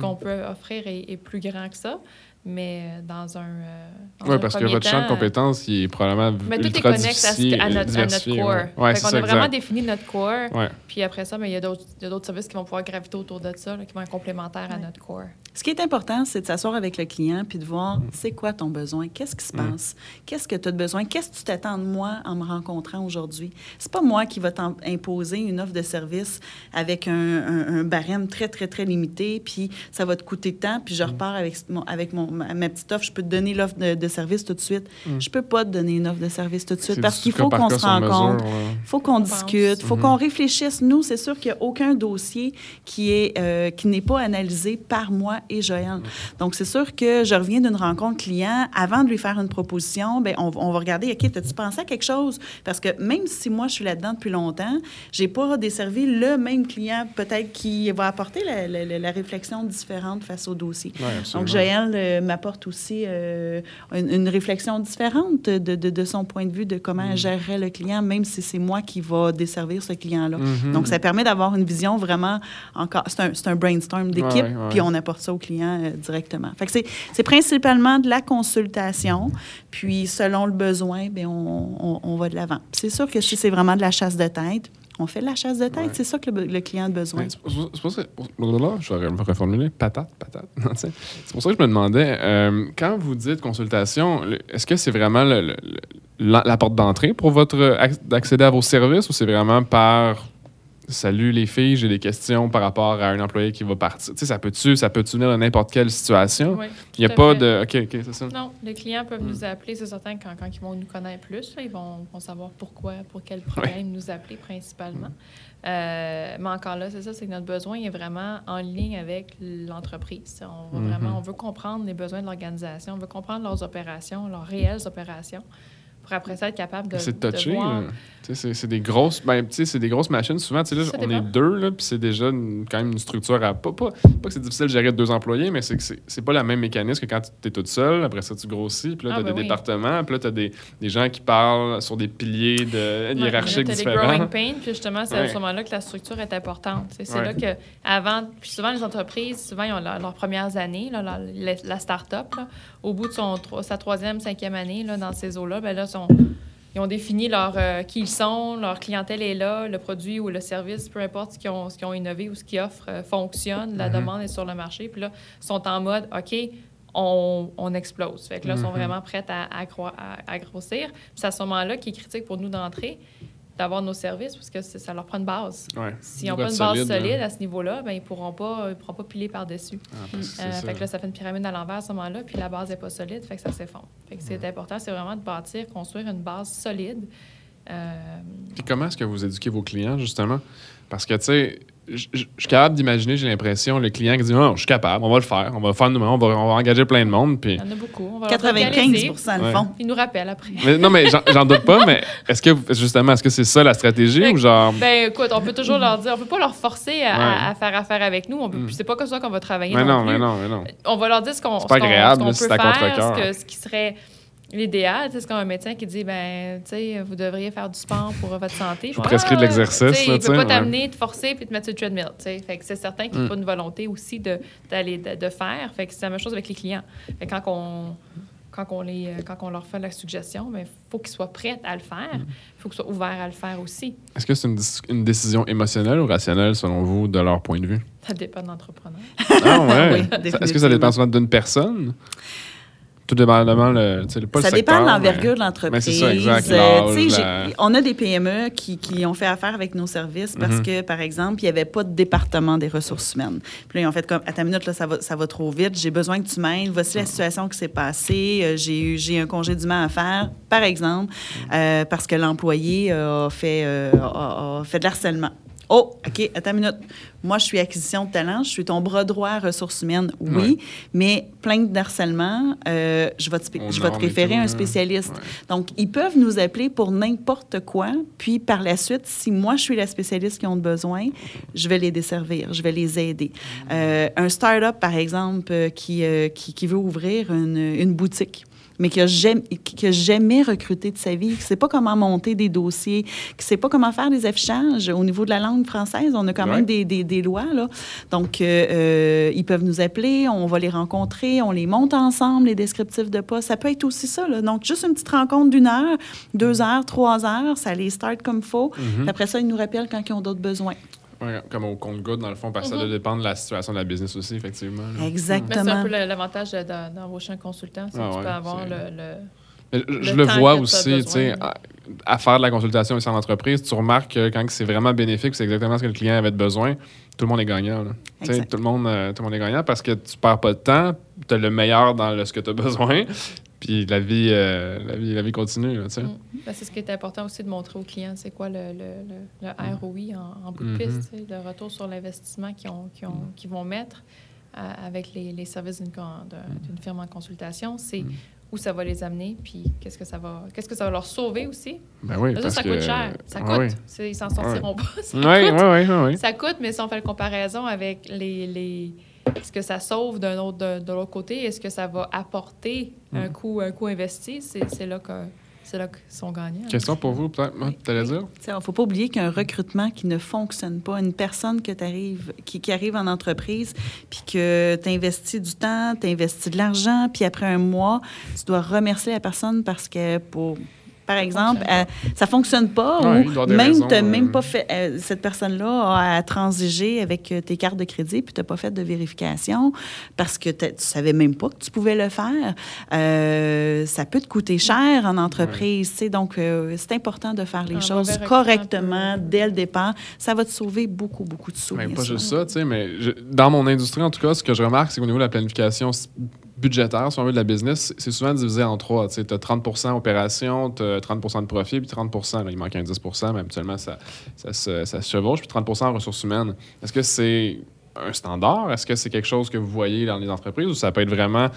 qu'on peut offrir est, est plus grand que ça, mais euh, dans un. euh, dans Oui, un parce que votre champ de compétences, il est probablement mais tout est ultra connexe à, ce notre, à notre core. ouais. Ouais, Fait c'est qu'on ça, a vraiment exact. défini notre core. Ouais. Puis après ça, mais il y a d'autres il y a d'autres services qui vont pouvoir graviter autour de ça, là, qui vont être complémentaires à notre core. Ce qui est important, c'est de s'asseoir avec le client puis de voir c'est quoi ton besoin, qu'est-ce qui se Mm. passe, qu'est-ce que tu as de besoin, qu'est-ce que tu t'attends de moi en me rencontrant aujourd'hui? C'est pas moi qui va t'imposer une offre de service avec un, un- un barème très, très, très limité, puis ça va te coûter tant, puis je repars avec, mon, avec mon, ma, ma petite offre, je peux te donner l'offre de, de service tout de suite. Mm. Je peux pas te donner une offre de service tout de suite parce qu'il faut qu'on se rencontre. là. faut qu'on discute, faut Mhm. qu'on réfléchisse. Nous, c'est sûr qu'il n'y a aucun dossier qui est euh, qui n'est pas analysé par moi et Joël. Donc, c'est sûr que je reviens d'une rencontre client. Avant de lui faire une proposition, ben on, on va regarder, OK, as-tu pensé à quelque chose? Parce que même si moi, je suis là-dedans depuis longtemps, j'ai pas desservi le même client, peut-être qui va apporter la, la- la- la réflexion différente face au dossier. Ouais. Donc, Joël euh, m'apporte aussi euh, une, une réflexion différente de, de- de son point de vue de comment elle gérerait le client, même si c'est moi qui va desservir ce client-là. Mhm. Donc, ça permet d'avoir une vision vraiment encore. C'est un, un brainstorm d'équipe, Ouais, ouais, ouais. puis on apporte ça au client euh, directement. Fait que c'est, principalement de la consultation, puis selon le besoin, bien, on, on, on va de l'avant. C'est sûr que si c'est vraiment de la chasse de tête, on fait de la chasse de tête. Ouais. C'est ça que le, le client a besoin. Ouais, c'est pour- ça que- blablabla, je vais me reformuler. Patate, patate. C'est pour ça que je me demandais, euh, quand vous dites consultation, est-ce que c'est vraiment le- le- le- la, la porte d'entrée pour votre ac- d'accéder à vos services ou c'est vraiment par Salut les filles, j'ai des questions par rapport à un employé qui va partir. Tu sais, ça peut-tu ça peut venir de n'importe quelle situation? Oui, Il n'y a pas fait. de. OK, OK, c'est ça. Non, les clients peuvent Hmm. nous appeler, c'est certain, quand, quand ils vont nous connaître plus, là, ils vont, vont savoir pourquoi, pour quel problème nous appeler principalement. Euh, mais encore là, c'est ça, c'est que notre besoin est vraiment en ligne avec l'entreprise. On, va vraiment, on veut comprendre les besoins de l'organisation, on veut comprendre leurs opérations, leurs réelles opérations, pour après ça être capable de, C'est touché. voir- C'est c'est des grosses, ben, c'est des grosses machines. Souvent, là, Ça on dépend. est deux, là, puis c'est déjà une- quand même une structure à. Pas, pas, pas que c'est difficile de gérer deux employés, mais c'est que c'est c'est pas la même mécanisme que quand tu es toute seule. Après ça, tu grossis, puis là, Ah, tu as ben des oui. départements, puis là, tu as des, des gens qui parlent sur des piliers de Ouais, hiérarchiques là, des différents. growing pains, puis justement, c'est à ce moment-là que la structure est importante. C'est c'est Ouais. là que, avant, puis souvent, les entreprises, souvent, ils ont leur- leurs premières années, là, la, la- start-up, là, au bout de son, sa troisième, cinquième année, là, dans ces eaux-là, ben là, sont- ils ont défini leur, euh, qui ils sont, leur clientèle est là, le produit ou le service, peu importe ce qu'ils ont, innové ou ce qu'ils offrent, euh, fonctionne, la Mhm. demande est sur le marché, puis là, ils sont en mode, OK, on, on explose. Fait que là, ils sont Mhm. vraiment prêts à, à, croi- à- à grossir. Puis c'est à ce moment-là qui est critique pour nous d'entrer, d'avoir nos services, parce que ça leur prend une base. Ouais. S'ils n'ont Pour pas une base solide, à ce niveau-là, ben, ils ne pourront, pas- ils pourront pas piler par-dessus. Ah, que c'est Euh, ça. fait que là, ça fait une pyramide à l'envers à ce moment-là, puis la base n'est pas solide, fait que ça s'effondre. Fait que c'est important, c'est vraiment de bâtir, construire une base solide. Euh, Puis comment est-ce que vous éduquez vos clients, justement? Parce que, tu sais, je je- je suis capable d'imaginer, j'ai l'impression, le client qui dit Non, je suis capable, on va le faire, on va le faire nous-mêmes, on va, on va engager plein de monde. Puis... il y en a beaucoup. On va leur 95 organiser. le Ouais. fond. Ils nous rappellent après. Mais- non, mais j'en- doute pas, mais est-ce que, justement, est-ce que c'est ça la stratégie Fait ou genre? Ben écoute, on peut toujours leur dire, on peut pas leur forcer à, Ouais. à- à faire affaire avec nous. Mm. puis C'est pas comme ça qu'on va travailler. mais non, non, plus. mais non, mais non. On va leur dire ce qu'on si peut c'est à faire, contre-cœur. ce, que- ce qui serait l'idéal. C'est comme un médecin qui dit, ben, tu sais, vous devriez faire du sport pour votre santé. Je vous prescris de Ah, l'exercice, tu sais, là, Il tu peut pas ouais. t'amener, te forcer puis te mettre sur le treadmill. tu sais. Fait que c'est certain qu'il Mm. faut une volonté aussi de, d'aller, de, de faire. Fait que c'est la même chose avec les clients. Fait que quand on quand on, les, quand on leur fait la suggestion, il faut qu'ils soient prêts à le faire. Il Mm. faut qu'ils soient ouverts à le faire aussi. Est-ce que c'est une, décision émotionnelle ou rationnelle, selon vous, de leur point de vue? Ça dépend de l'entrepreneur. Ah, ouais. Oui, Ça- Est-ce que ça dépend souvent d'une personne? Tout dépendamment, le, pas Ça le dépend de l'envergure mais- de l'entreprise. Euh, la- On a des PME qui, qui ont fait affaire avec nos services parce Mhm. que, par exemple, il n'y avait pas de département des ressources humaines. Puis là, ils ont fait comme, à ta minute, là, ça, va, ça va trop vite, j'ai besoin que tu m'aides, voici la situation qui s'est passée, euh, j'ai eu- j'ai un congédiement à faire, par exemple, euh, parce que l'employé a, fait, euh, a, a fait de l'harcèlement. Oh, OK, à ta minute. Moi, je suis acquisition de talent, je suis ton bras droit ressources humaines, oui, Ouais. mais plainte d'harcèlement, euh, je vais te, Aux je vais te normes et référer à un là. spécialiste. Ouais. Donc, ils peuvent nous appeler pour n'importe quoi, puis par la suite, si moi, je suis la spécialiste qui ont besoin, je vais les desservir, je vais les aider. Euh, un start-up, par exemple, euh, qui, euh, qui, qui veut ouvrir une, une boutique mais qui n'a jamais, qui a jamais recruté de sa vie, qui ne sait pas comment monter des dossiers, qui ne sait pas comment faire des affichages. Au niveau de la langue française, on a quand Ouais. même des, des, des lois. Là. Donc, euh, euh, ils peuvent nous appeler, on va les rencontrer, on les monte ensemble, les descriptifs de poste. Ça peut être aussi ça. Là. Donc, juste une petite rencontre d'une heure, deux heures, trois heures, ça les start comme faut. Mhm. Puis après ça, ils nous rappellent quand ils ont d'autres besoins. Ouais, comme au compte-goutte, dans le fond, parce que ça Mhm. doit dépendre de la situation de la business aussi, effectivement. là. Mais c'est un Exactement. peu l'avantage de- de- d'embaucher un consultant, c'est que Ah tu ouais, peux avoir le, le- Mais Je, je le vois que aussi, tu sais, à, à faire de la consultation ici en entreprise, tu remarques que quand c'est vraiment bénéfique, c'est exactement ce que le client avait besoin, tout le monde est gagnant. Tu sais. Tout le, monde, euh, tout le monde est gagnant parce que tu perds pas de temps, tu as le meilleur dans le- ce que tu as besoin, puis la vie, euh, la vie, la vie continue. là, tu sais. Mm. Ben, c'est ce qui est important aussi de montrer aux clients, c'est quoi le, le, le, le ROI en, en bout de Mhm. piste, le retour sur l'investissement qu'ils ont- qu'ils ont- qu'ils vont mettre euh, avec les, les services d'une firme en consultation. C'est où ça va les amener, puis qu'est-ce que ça va, qu'est-ce que ça va leur sauver aussi. Ben oui, Là, parce ça que... coûte cher. Ça Ah coûte. oui. Ils s'en sortiront pas. Ça Oui, coûte. oui, oui, oui. Ça coûte, mais si on fait la comparaison avec les, les ce que ça sauve d'un autre, de, de l'autre côté, est-ce que ça va apporter un, Mm. coût, un coût investi, c'est c'est là que c'est là qu'ils sont gagnants. Question pour vous, peut-être. Tu allais dire? Il ne faut pas oublier qu'un recrutement qui ne fonctionne pas, une personne que arrives, qui, qui, arrive en entreprise, puis que tu investis du temps, tu investis de l'argent, puis après un mois, tu dois remercier la personne parce que pour par exemple, ça ne euh, fonctionne pas Ouais, ou même raisons, t'as même euh. pas fait euh, cette personne-là a transigé avec euh, tes cartes de crédit puis tu n'as pas fait de vérification parce que tu savais même pas que tu pouvais le faire. Euh, ça peut te coûter cher en entreprise, tu sais, donc euh, c'est important de faire les Un choses correctement dès le départ. Ça va te sauver beaucoup, beaucoup de sous. Mais bien pas sûr. juste ça, tu sais, mais je- dans mon industrie, en tout cas, ce que je remarque, c'est qu'au niveau de la planification budgétaire, si on veut, de la business, c'est souvent divisé en trois. Tu as 30% opération, tu as 30% de profit, puis 30 là, il manque un 10% mais habituellement, ça, ça, se, ça se chevauche, puis 30 en ressources humaines. Est-ce que c'est un standard? Est-ce que c'est quelque chose que vous voyez dans les entreprises ou ça peut être vraiment.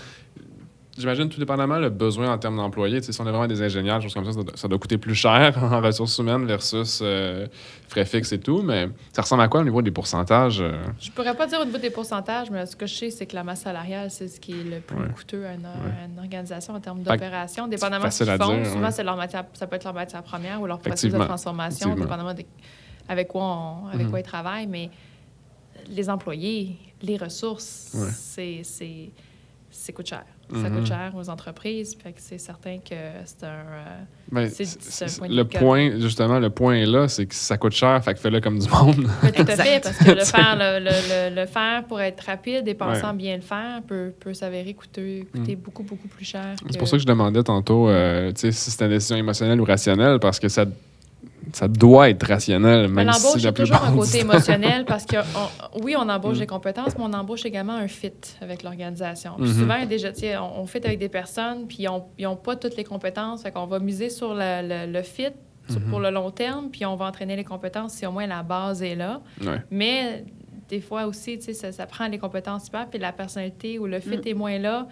J'imagine tout dépendamment le besoin en termes d'employés. Si on est vraiment des ingénieurs, des choses comme ça, ça doit, ça doit coûter plus cher en ressources humaines versus euh, frais fixes et tout. Mais ça ressemble à quoi au niveau des pourcentages? euh? Je pourrais pas dire au niveau des pourcentages, mais ce que je sais, c'est que la masse salariale, c'est ce qui est le plus Ouais. coûteux à une, à une organisation en termes d'opération. Dépendamment de ce qu'ils font, dire, souvent, ouais. c'est leur matière, ça peut être leur matière première ou leur processus de transformation, dépendamment de, avec, quoi on, avec Mhm. quoi ils travaillent. Mais les employés, les ressources, c'est, c'est coûte cher. Ça Mhm. coûte cher aux entreprises. Fait que c'est certain que c'est un... euh, Ben, C'est- c'est- c'est un c'est- point de le point, justement, le point est là, c'est que ça coûte cher, fait que fais-le comme du monde. Tout à Exact. fait, parce que le faire, le, le- le- le faire pour être rapide et pensant Ouais. bien le faire peut, peut s'avérer coûter, coûter beaucoup, beaucoup plus cher. C'est pour ça que je demandais tantôt euh, tu sais, si c'était une décision émotionnelle ou rationnelle, parce que ça, ça doit être rationnel, Mais même si l'embauche, la toujours un côté émotionnel parce que, on- oui, on embauche Mm. des compétences, mais on embauche également un fit avec l'organisation. Mhm. Souvent, déjà, on, on fit avec des personnes, puis ils n'ont pas toutes les compétences. Fait qu'on va miser sur le, fit Mhm. pour le long terme, puis on va entraîner les compétences si au moins la base est là. Ouais. Mais des fois aussi, tu sais, ça, ça prend les compétences super, puis la personnalité ou le fit Mm. est moins là.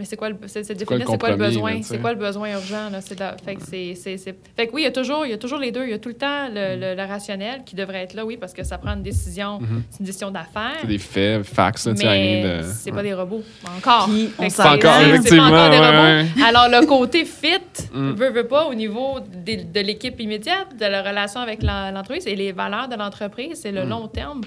Mais c'est quoi le, c'est, c'est quoi le définir c'est quoi le besoin, c'est quoi le besoin urgent là, c'est la- fait que c'est, c'est, c'est- fait que oui, il y a toujours, il y a toujours les deux, il y a tout le temps le, Mm. le- le rationnel qui devrait être là, oui, parce que ça prend une décision, Mhm. c'est une décision d'affaires. C'est des faits, facts, là, Mais de. c'est ouais. pas des robots. Encore. Puis, on c'est- encore, c'est- c'est effectivement, pas encore des ouais, robots. ouais. Alors, le côté fit, Mm. veut, veut pas, au niveau des- de, l'équipe immédiate, de la relation avec la- l'entreprise et les valeurs de l'entreprise, c'est le Mm. long terme.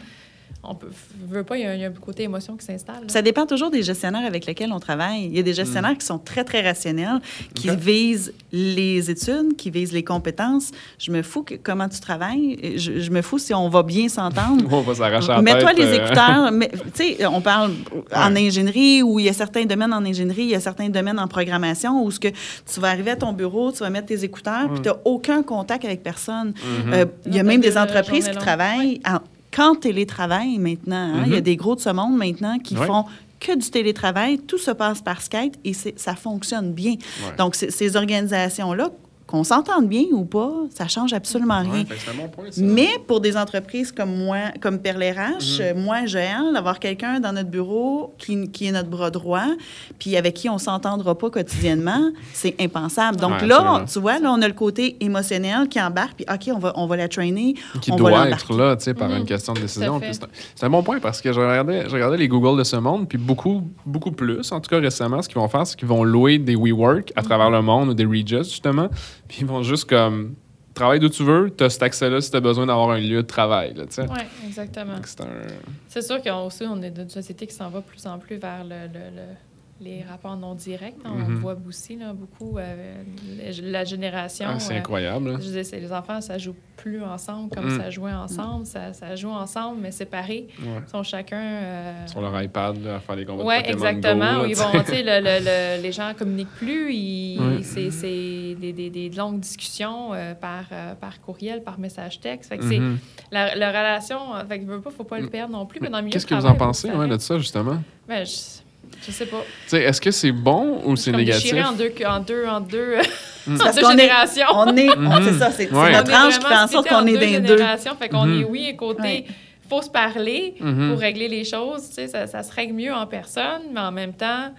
On peut, veut pas, il y, a, il y a un côté émotion qui s'installe. Ça dépend toujours des gestionnaires avec lesquels on travaille. Il y a des gestionnaires qui sont très, très rationnels, qui visent les études, qui visent les compétences. Je me fous que, comment tu travailles. Je, je me fous si on va bien s'entendre. On va s'arracher la tête. Mets-toi les euh, écouteurs. Tu sais, on parle en ingénierie où il y a certains domaines en ingénierie, il y a certains domaines en programmation où ce que tu vas arriver à ton bureau, tu vas mettre tes écouteurs, puis tu n'as aucun contact avec personne. mhm. Euh, il y a même des entreprises qui travaillent en, qu'en télétravail maintenant. hein. Il y a Mhm. des gros de ce monde maintenant qui font que du télétravail. Tout se passe par Skype et ça fonctionne bien. Ouais. Donc, ces organisations-là, qu'on s'entende bien ou pas, ça change absolument rien. Ouais, fait que c'est un bon point, ça. Mais pour des entreprises comme moi, comme Perle RH, Mhm. euh, moi, Joël, d'avoir quelqu'un dans notre bureau qui, qui est notre bras droit, puis avec qui on s'entendra pas quotidiennement, c'est impensable. Donc Ouais, là, absolument. tu vois, là, on a le côté émotionnel qui embarque, puis OK, on va, on va la trainer, qui on doit être là, tu sais, par une question de décision. C'est un, bon point parce que je regardais, je regardais les Google de ce monde, puis beaucoup, beaucoup plus, en tout cas récemment, ce qu'ils vont faire, c'est qu'ils vont louer des WeWork à travers le monde ou des Regus, justement, puis ils vont juste comme travaille d'où tu veux, tu as cet accès-là si tu as besoin d'avoir un lieu de travail, là, tu sais. Oui, exactement. C'est un... Sûr qu'aussi, on est dans une société qui s'en va de plus en plus vers le, le- le- les rapports non directs. hein. On Mhm. voit aussi là, beaucoup euh, la génération. Ah, c'est euh, incroyable. là. Je c'est- les enfants, ça joue plus ensemble comme Mm. ça jouait ensemble. Ça, ça joue ensemble, mais séparés. Ouais. Ils sont chacun. euh, Sur leur iPad, là, à faire des combats Oui, de exactement. Go, où là, ils vont, le- le- le- les gens communiquent plus. C'est des, des- des longues discussions euh, par, euh, par courriel, par message texte. Fait que Mhm. la, la relation, fait que, faut pas le perdre non plus. Qu'est-ce que vous en pensez ouais, de ça, justement? Ben, je, je sais pas. Tu sais, Est-ce que c'est bon ou c'est négatif? en deux, en deux, en deux, Mm. en deux qu'on est- générations. On est, on- Mhm. c'est ça, c'est c'est Ouais. notre âge qui fait en sorte qu'on est deux dans deux. générations. Fait qu'on Mhm. est, oui, côté, Ouais. faut se parler Mhm. pour régler les choses. Tu sais, ça, ça se règle mieux en personne, mais en même temps,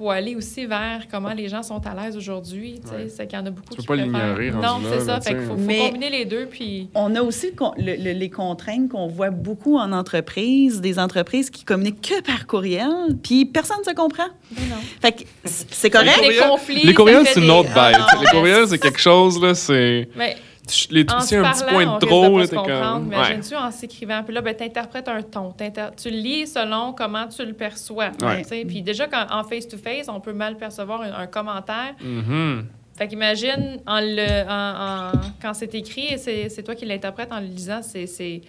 faut aller aussi vers comment les gens sont à l'aise aujourd'hui. Ouais. C'est qu'il y en a beaucoup Tu peux qui pas préfèrent- l'ignorer, Non, là, c'est là, ça. Fait qu'il tu faut, Mais- combiner les deux. Puis On a aussi le con- le- le- les contraintes qu'on voit beaucoup en entreprise, des entreprises qui communiquent que par courriel, puis personne ne se comprend. non, non. Fait que c'est correct? Les courriels- conflits. Les courriels, ça fait c'est une autre Ah, bête. non, les mais- courriels, c'est quelque chose, là, c'est. Les, sais, un petit point de se t'es comme. Ouais. imagine-tu en s'écrivant? Puis là, ben, tu interprètes un ton. Tu lis selon comment tu le perçois. Puis déjà, quand, en face-to-face, on peut mal percevoir un, un commentaire. Mhm. Fait qu'imagine, en le, en, en- quand c'est écrit, et c'est c'est toi qui l'interprètes en le lisant, c'est...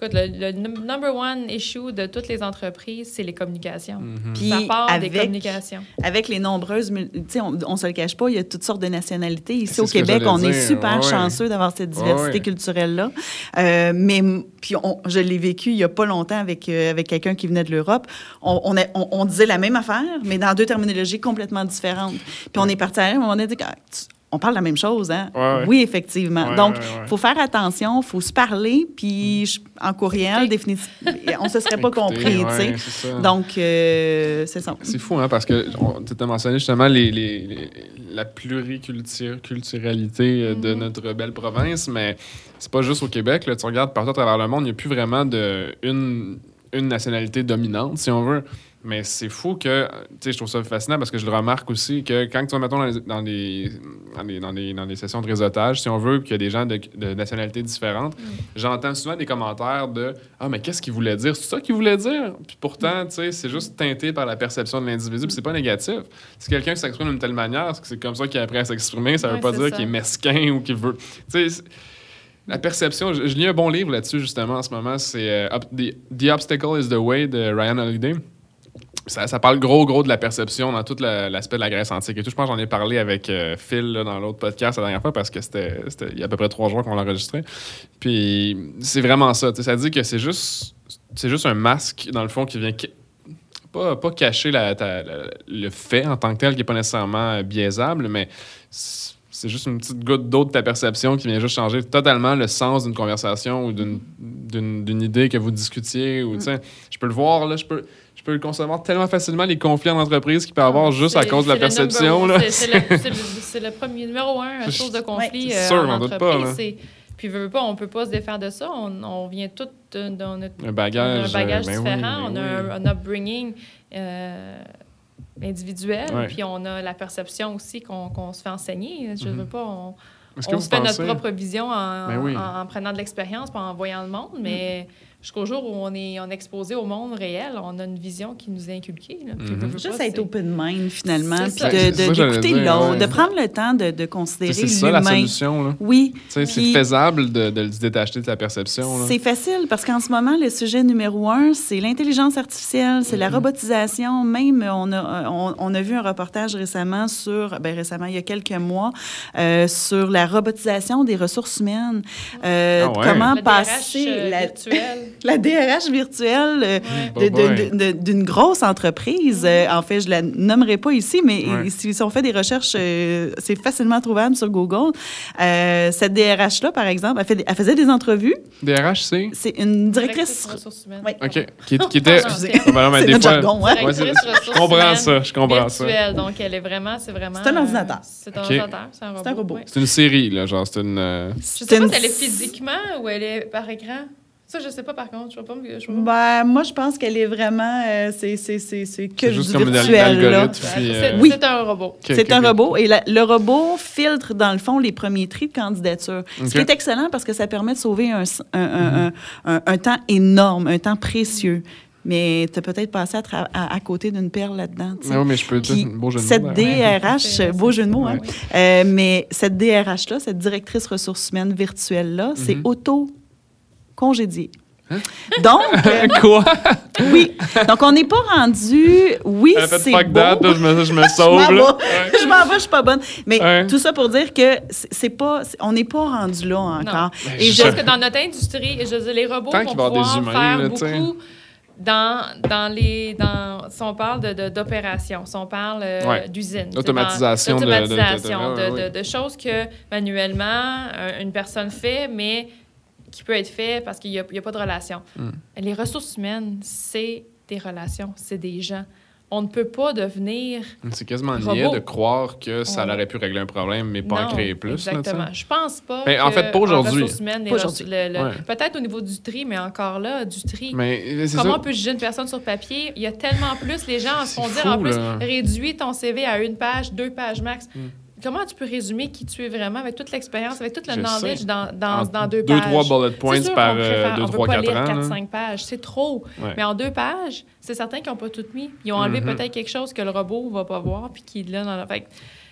Écoute, le, le num- number one issue de toutes les entreprises, c'est les communications. Mhm. Puis Ça part des avec, communications. avec les nombreuses, mul- tu sais, on, on se le cache pas, il y a toutes sortes de nationalités. Ici au Québec, on est super Ouais, chanceux d'avoir cette diversité Ouais, culturelle-là. Euh, mais puis on- je l'ai vécu il y a pas longtemps avec, euh, avec quelqu'un qui venait de l'Europe. On, on, a- on- on disait la même affaire, mais dans deux terminologies complètement différentes. Puis on est parti à un moment donné, ah, on parle la même chose, hein? Ouais, ouais. Oui, effectivement. Ouais, Donc, ouais, ouais. il faut faire attention, il faut se parler, puis je- en courriel, définitivement, on ne se serait pas Écoutez, compris, tu sais. ouais, c'est ça. Donc, euh, c'est ça. C'est fou, hein, parce que tu as mentionné justement les, les- les- la pluriculturalité euh, de Mhm. notre belle province, mais c'est pas juste au Québec. Là, tu regardes partout à travers le monde, il n'y a plus vraiment de une, une nationalité dominante, si on veut. Mais c'est fou que, tu sais, je trouve ça fascinant parce que je le remarque aussi que quand tu vas, mettons, dans les, dans les, dans les, dans les- dans les sessions de réseautage, si on veut, qu'il y a des gens de, de nationalités différentes, j'entends souvent des commentaires de Ah, mais qu'est-ce qu'il voulait dire? C'est ça qu'il voulait dire Puis pourtant, tu sais, c'est juste teinté par la perception de l'individu, puis c'est pas négatif. Si quelqu'un s'exprime d'une telle manière, c'est que c'est comme ça qu'il a appris à s'exprimer, ça veut Ouais, pas c'est dire qu'il est mesquin ou qu'il veut. Tu sais, c'est- la perception, je, je lis un bon livre là-dessus justement en ce moment, c'est euh, The Obstacle is the Way de Ryan Holiday. Ça, ça parle gros, gros de la perception dans tout la- l'aspect de la Grèce antique et tout. Je pense que j'en ai parlé avec euh, Phil là, dans l'autre podcast la dernière fois parce que c'était il y a à peu près trois jours qu'on l'a enregistré. Puis c'est vraiment ça. Ça dit que c'est juste, c'est juste un masque, dans le fond, qui vient pas, pas cacher la- ta- la- le fait en tant que tel, qui n'est pas nécessairement euh, biaisable, mais c'est juste une petite goutte d'eau de ta perception qui vient juste changer totalement le sens d'une conversation ou d'une- idée que vous discutiez. Ou, sais, Je peux le voir, là, je peux, peux concevoir tellement facilement, les conflits en entreprise qu'il peut y avoir juste à cause de la perception. C'est- le, premier numéro un, à source de conflit c'est euh, sûr, en j'en doute pas, Puis, veux, veux pas, on peut pas se défaire de ça. On, on vient tout de- dans notre Un on a bagage. un bagage euh, ben oui, différent, ben on a oui. un, un upbringing euh, individuel, Ouais. puis on a la perception aussi qu'on se fait enseigner. Je Mhm. veux pas, on, se fait pensez- notre propre vision en, Ben oui. en- en prenant de l'expérience, puis en voyant le monde, mais jusqu'au jour où on est, on est exposé au monde réel, on a une vision qui nous est inculquée. là. Veux Juste pas, être open mind, finalement, C'est puis de- de- d'écouter l'autre, ouais. de prendre le temps de, de considérer C'est ça la solution. Là. Oui. C'est faisable de, de se détacher de la perception. C'est facile parce qu'en ce moment, le sujet numéro un, c'est l'intelligence artificielle, c'est Mm-hmm. la robotisation. Même, on a, on, on a vu un reportage récemment sur, ben récemment, il y a quelques mois, euh, sur la robotisation des ressources humaines. Euh, Ah ouais. Comment Le DRH, passer euh, la, virtuel. la DRH virtuelle euh, Ouais. de- Bye de- bye. de- de- d'une grosse entreprise. Euh, en fait, je la nommerai pas ici, mais Ouais. si, si on fait des recherches, euh, c'est facilement trouvable sur Google. Euh, cette DRH-là, par exemple, elle, fait elle faisait des entrevues. DRH, c'est? C'est une directrice. des ressources humaines. Oui. OK. Qui, qui était. Excusez. Ah, ben non, mais C'est des notre fois- jargon, hein? Ouais, je comprends ça. Je comprends ça. virtuelle. Donc, elle est vraiment, c'est vraiment... C'est un euh, ordinateur. C'est un OK. ordinateur, c'est un robot. C'est un robot. ouais. C'est une série, là. Genre, c'est une. euh, Je C'est sais pas une- si elle est physiquement ou elle est par écran. Ça, je sais pas par contre. Je vois pas. Je vois pas. Ben, moi, je pense qu'elle est vraiment. euh, c'est, c'est, c'est, c'est que C'est du juste comme virtuel. là. puis, c'est- euh, Oui. c'est un robot. C'est un robot. Et la- le robot filtre, dans le fond, les premiers tris de candidature. Ce qui est excellent parce que ça permet de sauver un, un, un- un- un- un temps énorme, un temps précieux. Mais tu as peut-être passé à, tra- à, à côté d'une perle là-dedans. sais. Ah oui, mais je peux dire beau jeu de mots. cette. DRH, beau jeu de mots, hein? Euh, mais cette DRH-là, cette directrice ressources humaines virtuelle-là, c'est Mhm. Auto-congédié. Hein? Donc, euh, Quoi? oui. Donc, on n'est pas rendu. Oui, c'est fuck beau. that, je me, je me Je sauve, m'en là. vais. Je m'en vais, je suis pas bonne. Mais Ouais. tout ça pour dire que c'est pas, on n'est pas rendu là encore. Ben, Et je- Parce que dans notre industrie, je veux dire, les robots Tant vont pouvoir des humains, faire là, beaucoup dans, dans les... Dans, si on parle de- si on parle euh, Ouais. d'usines. D'automatisation tu de- sais, de- de- de- d'automatisation, ouais, de, ouais. de- de choses que manuellement, euh, une personne fait, mais qui peut être fait parce qu'il n'y a, il y a pas de relation. Hmm. Les ressources humaines, c'est des relations, c'est des gens. on ne peut pas devenir. C'est quasiment niais de croire que ça On- aurait pu régler un problème, mais pas en créer plus. là. Exactement. Je pense pas. Mais en que fait, pas aujourd'hui. le- Ouais. Peut-être au niveau du tri, mais encore là, du tri. Mais Comment on peut juger une personne sur papier? Il y a tellement plus. Les gens se C'est font dire en plus, là. réduis ton CV à une page, deux pages max. Mm. Comment tu peux résumer qui tu es vraiment avec toute l'expérience, avec tout le Je knowledge dans, dans, En dans deux, deux, pages? trois bullet points sûr par qu'on préfère- 2, on veut 3, pas 4 lire ans. 4-5 là. pages. C'est trop. Ouais. Mais en deux pages, c'est certain qu'ils n'ont pas tout mis. Ils ont enlevé Mhm. peut-être quelque chose que le robot va pas voir puis qui est là dans la... Fait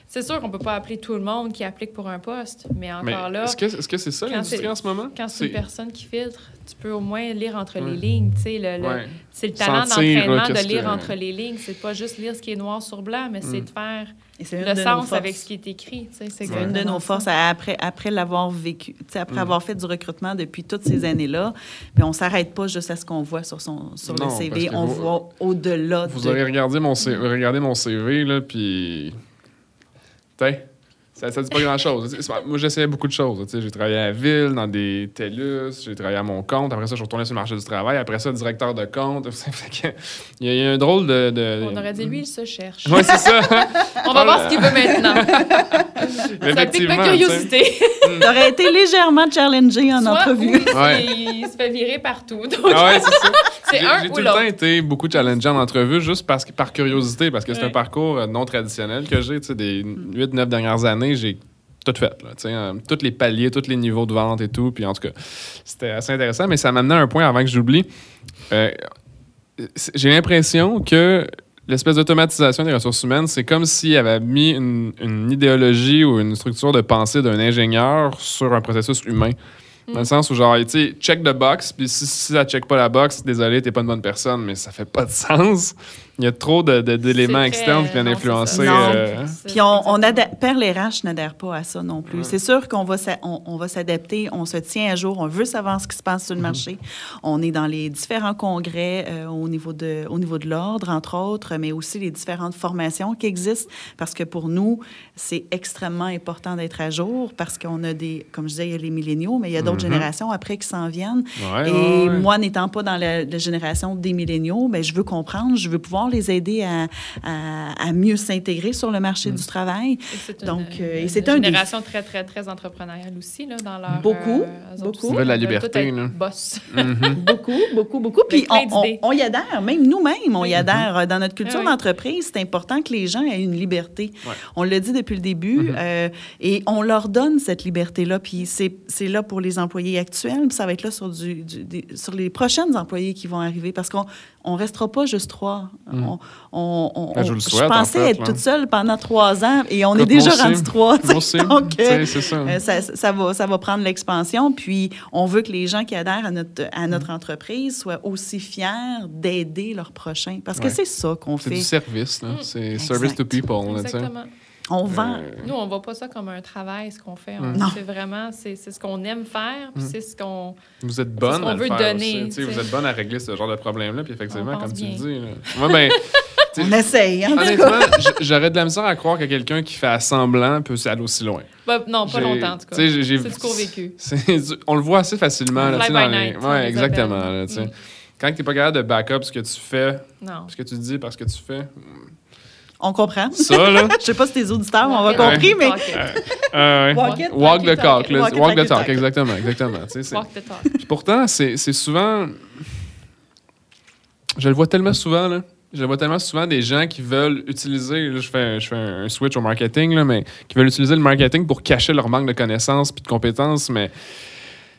c'est sûr qu'on peut pas appeler tout le monde qui applique pour un poste, mais Mais encore là, est-ce que c'est ça l'industrie en ce moment? quand c'est une personne qui filtre, tu peux au moins lire entre Ouais. les lignes. tu sais, le- le- Ouais. C'est le talent là, d'entraînement de lire que- entre les lignes. C'est pas juste lire ce qui est noir sur blanc, mais c'est Mm. de faire Et c'est une le de nos sens forces. avec ce qui est écrit. tu sais, C'est C'est une de nos forces après, après l'avoir vécu, tu sais, après Mm. avoir fait du recrutement depuis toutes ces années-là. Puis on s'arrête pas juste à ce qu'on voit sur, son, sur Non, le CV. On vous- voit au-delà Vous de... aurez regardé mon, C- regardé mon CV, là, puis... Ça, ça dit pas grand-chose. Moi, j'essayais beaucoup de choses. tu sais. J'ai travaillé à la ville, dans des TELUS, j'ai travaillé à mon compte. Après ça, je suis retourné sur le marché du travail. Après ça, directeur de compte. Il, y a, un drôle de... de- On aurait dit, lui, il se cherche. Ouais, c'est ça. On va voir ce qu'il veut maintenant. Ça pique ma curiosité. T'aurais été légèrement challengé en Soit entrevue. oui, Ouais. il se fait virer partout. Donc, Ah ouais, c'est ça. C'est J'ai un j'ai ou tout le temps l'autre? été beaucoup challengé en entrevue juste parce que, par curiosité, parce que c'est Ouais. un parcours euh, non traditionnel que j'ai. Tu sais, des 8-9 dernières années, j'ai tout fait. Là, tu sais, euh, tous les paliers, tous les niveaux de vente et tout. Puis en tout cas, c'était assez intéressant. Mais ça m'amenait à un point avant que j'oublie. Euh, c'est- j'ai l'impression que l'espèce d'automatisation des ressources humaines, c'est comme s'il avait mis une, une idéologie ou une structure de pensée d'un ingénieur sur un processus humain. Dans le sens où, genre, tu check the box, puis si, si ça check pas la box, désolé, t'es pas une bonne personne, mais ça fait pas de sens. Il y a trop de- de- d'éléments externes qui viennent influencer. euh, C'est- Puis on, on Perle RH n'adhère pas à ça non plus. Ouais. C'est sûr qu'on va, s'a- on, on va s'adapter, on se tient à jour, on veut savoir ce qui se passe sur le marché. On est dans les différents congrès euh, au niveau de, au niveau de l'ordre, entre autres, mais aussi les différentes formations qui existent, parce que pour nous, c'est extrêmement important d'être à jour, parce qu'on a des, comme je disais, il y a les milléniaux, mais il y a d'autres Mhm. générations après qui s'en viennent. ouais, Et ouais, ouais. moi, n'étant pas dans la, la génération des milléniaux, ben, je veux comprendre, je veux pouvoir les aider à, à- à mieux s'intégrer sur le marché Mm. du travail. Et c'est une, Donc, euh, c'est un génération très, très, très entrepreneuriale aussi, là, dans leur... Beaucoup, euh, beaucoup. aussi, Ils veulent la liberté, là. boss. Mhm. Beaucoup, beaucoup, beaucoup. Puis on, on- d'idées. on y adhère, même nous-mêmes, on y adhère. Euh, Dans notre culture oui. d'entreprise, c'est important que les gens aient une liberté. Ouais. On l'a dit depuis le début, Mhm. euh, et on leur donne cette liberté-là. Puis c'est c'est là pour les employés actuels, puis ça va être là sur, du, du- des- sur les prochaines employés qui vont arriver, parce qu'on on restera pas juste trois. Mhm. On, on- on- Ben, je le souhaite, en pensais fait, être là. toute seule pendant trois ans, et on est déjà rendu trois. Donc, euh, c'est ça. euh, ça, ça va, ça va prendre l'expansion, puis on veut que les gens qui adhèrent à notre, à Mm. notre entreprise soient aussi fiers d'aider leurs prochains. Parce que Ouais. c'est ça qu'on C'est fait. du service, là. C'est service to people, là, sais. On vend. Euh, Nous, on voit pas ça comme un travail, ce qu'on fait. On- Mm. Non. C'est vraiment, c'est c'est ce qu'on aime faire, puis Mm. c'est ce qu'on... Vous êtes bonne à le veut faire donner, aussi, Vous êtes bonne à régler ce genre de problème-là, puis effectivement, comme tu le dis. là. Moi, ben, On essaye. hein. honnêtement, j'aurais de la misère à croire que quelqu'un qui fait à semblant peut aller aussi loin. Bah, non, pas longtemps, en tout cas. C'est du court vécu. On le voit assez facilement. Là, dans les- ouais, exactement. là. Mm. Quand tu n'es pas capable de backup ce que tu fais, Non. ce que tu dis parce que tu fais, On comprend. ça, là. Je sais pas si tes auditeurs m'ont it, compris, mais euh, ouais. Walk it, Walk the talk. Walk the talk, exactement. exactement. Walk the talk. Puis pourtant, c'est souvent. Je le vois tellement souvent, là. Je le vois tellement souvent des gens qui veulent utiliser. là, je fais, je fais un switch au marketing, là, mais qui veulent utiliser le marketing pour cacher leur manque de connaissances puis de compétences, mais.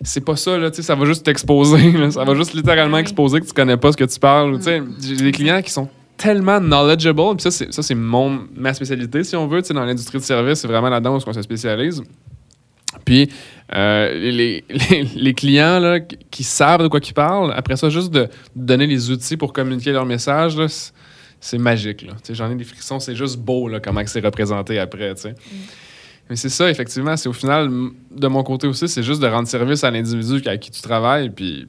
C'est pas ça, là, tu sais, ça va juste t'exposer. Ça va juste littéralement exposer que tu connais pas ce que tu parles. Tu sais, J'ai des clients qui sont tellement knowledgeable, puis ça, c'est, ça, c'est mon, ma spécialité, si on veut, tu sais, dans l'industrie de service, c'est vraiment là-dedans où on se spécialise. Puis euh, les, les, les clients là, qui- savent de quoi ils parlent, après ça, juste de donner les outils pour communiquer leur message, c'est, magique. J'en ai des frissons, c'est juste beau là, comment c'est représenté après. sais. Mais c'est ça, effectivement, c'est au final, de mon côté aussi, c'est juste de rendre service à l'individu avec qui tu travailles. Puis,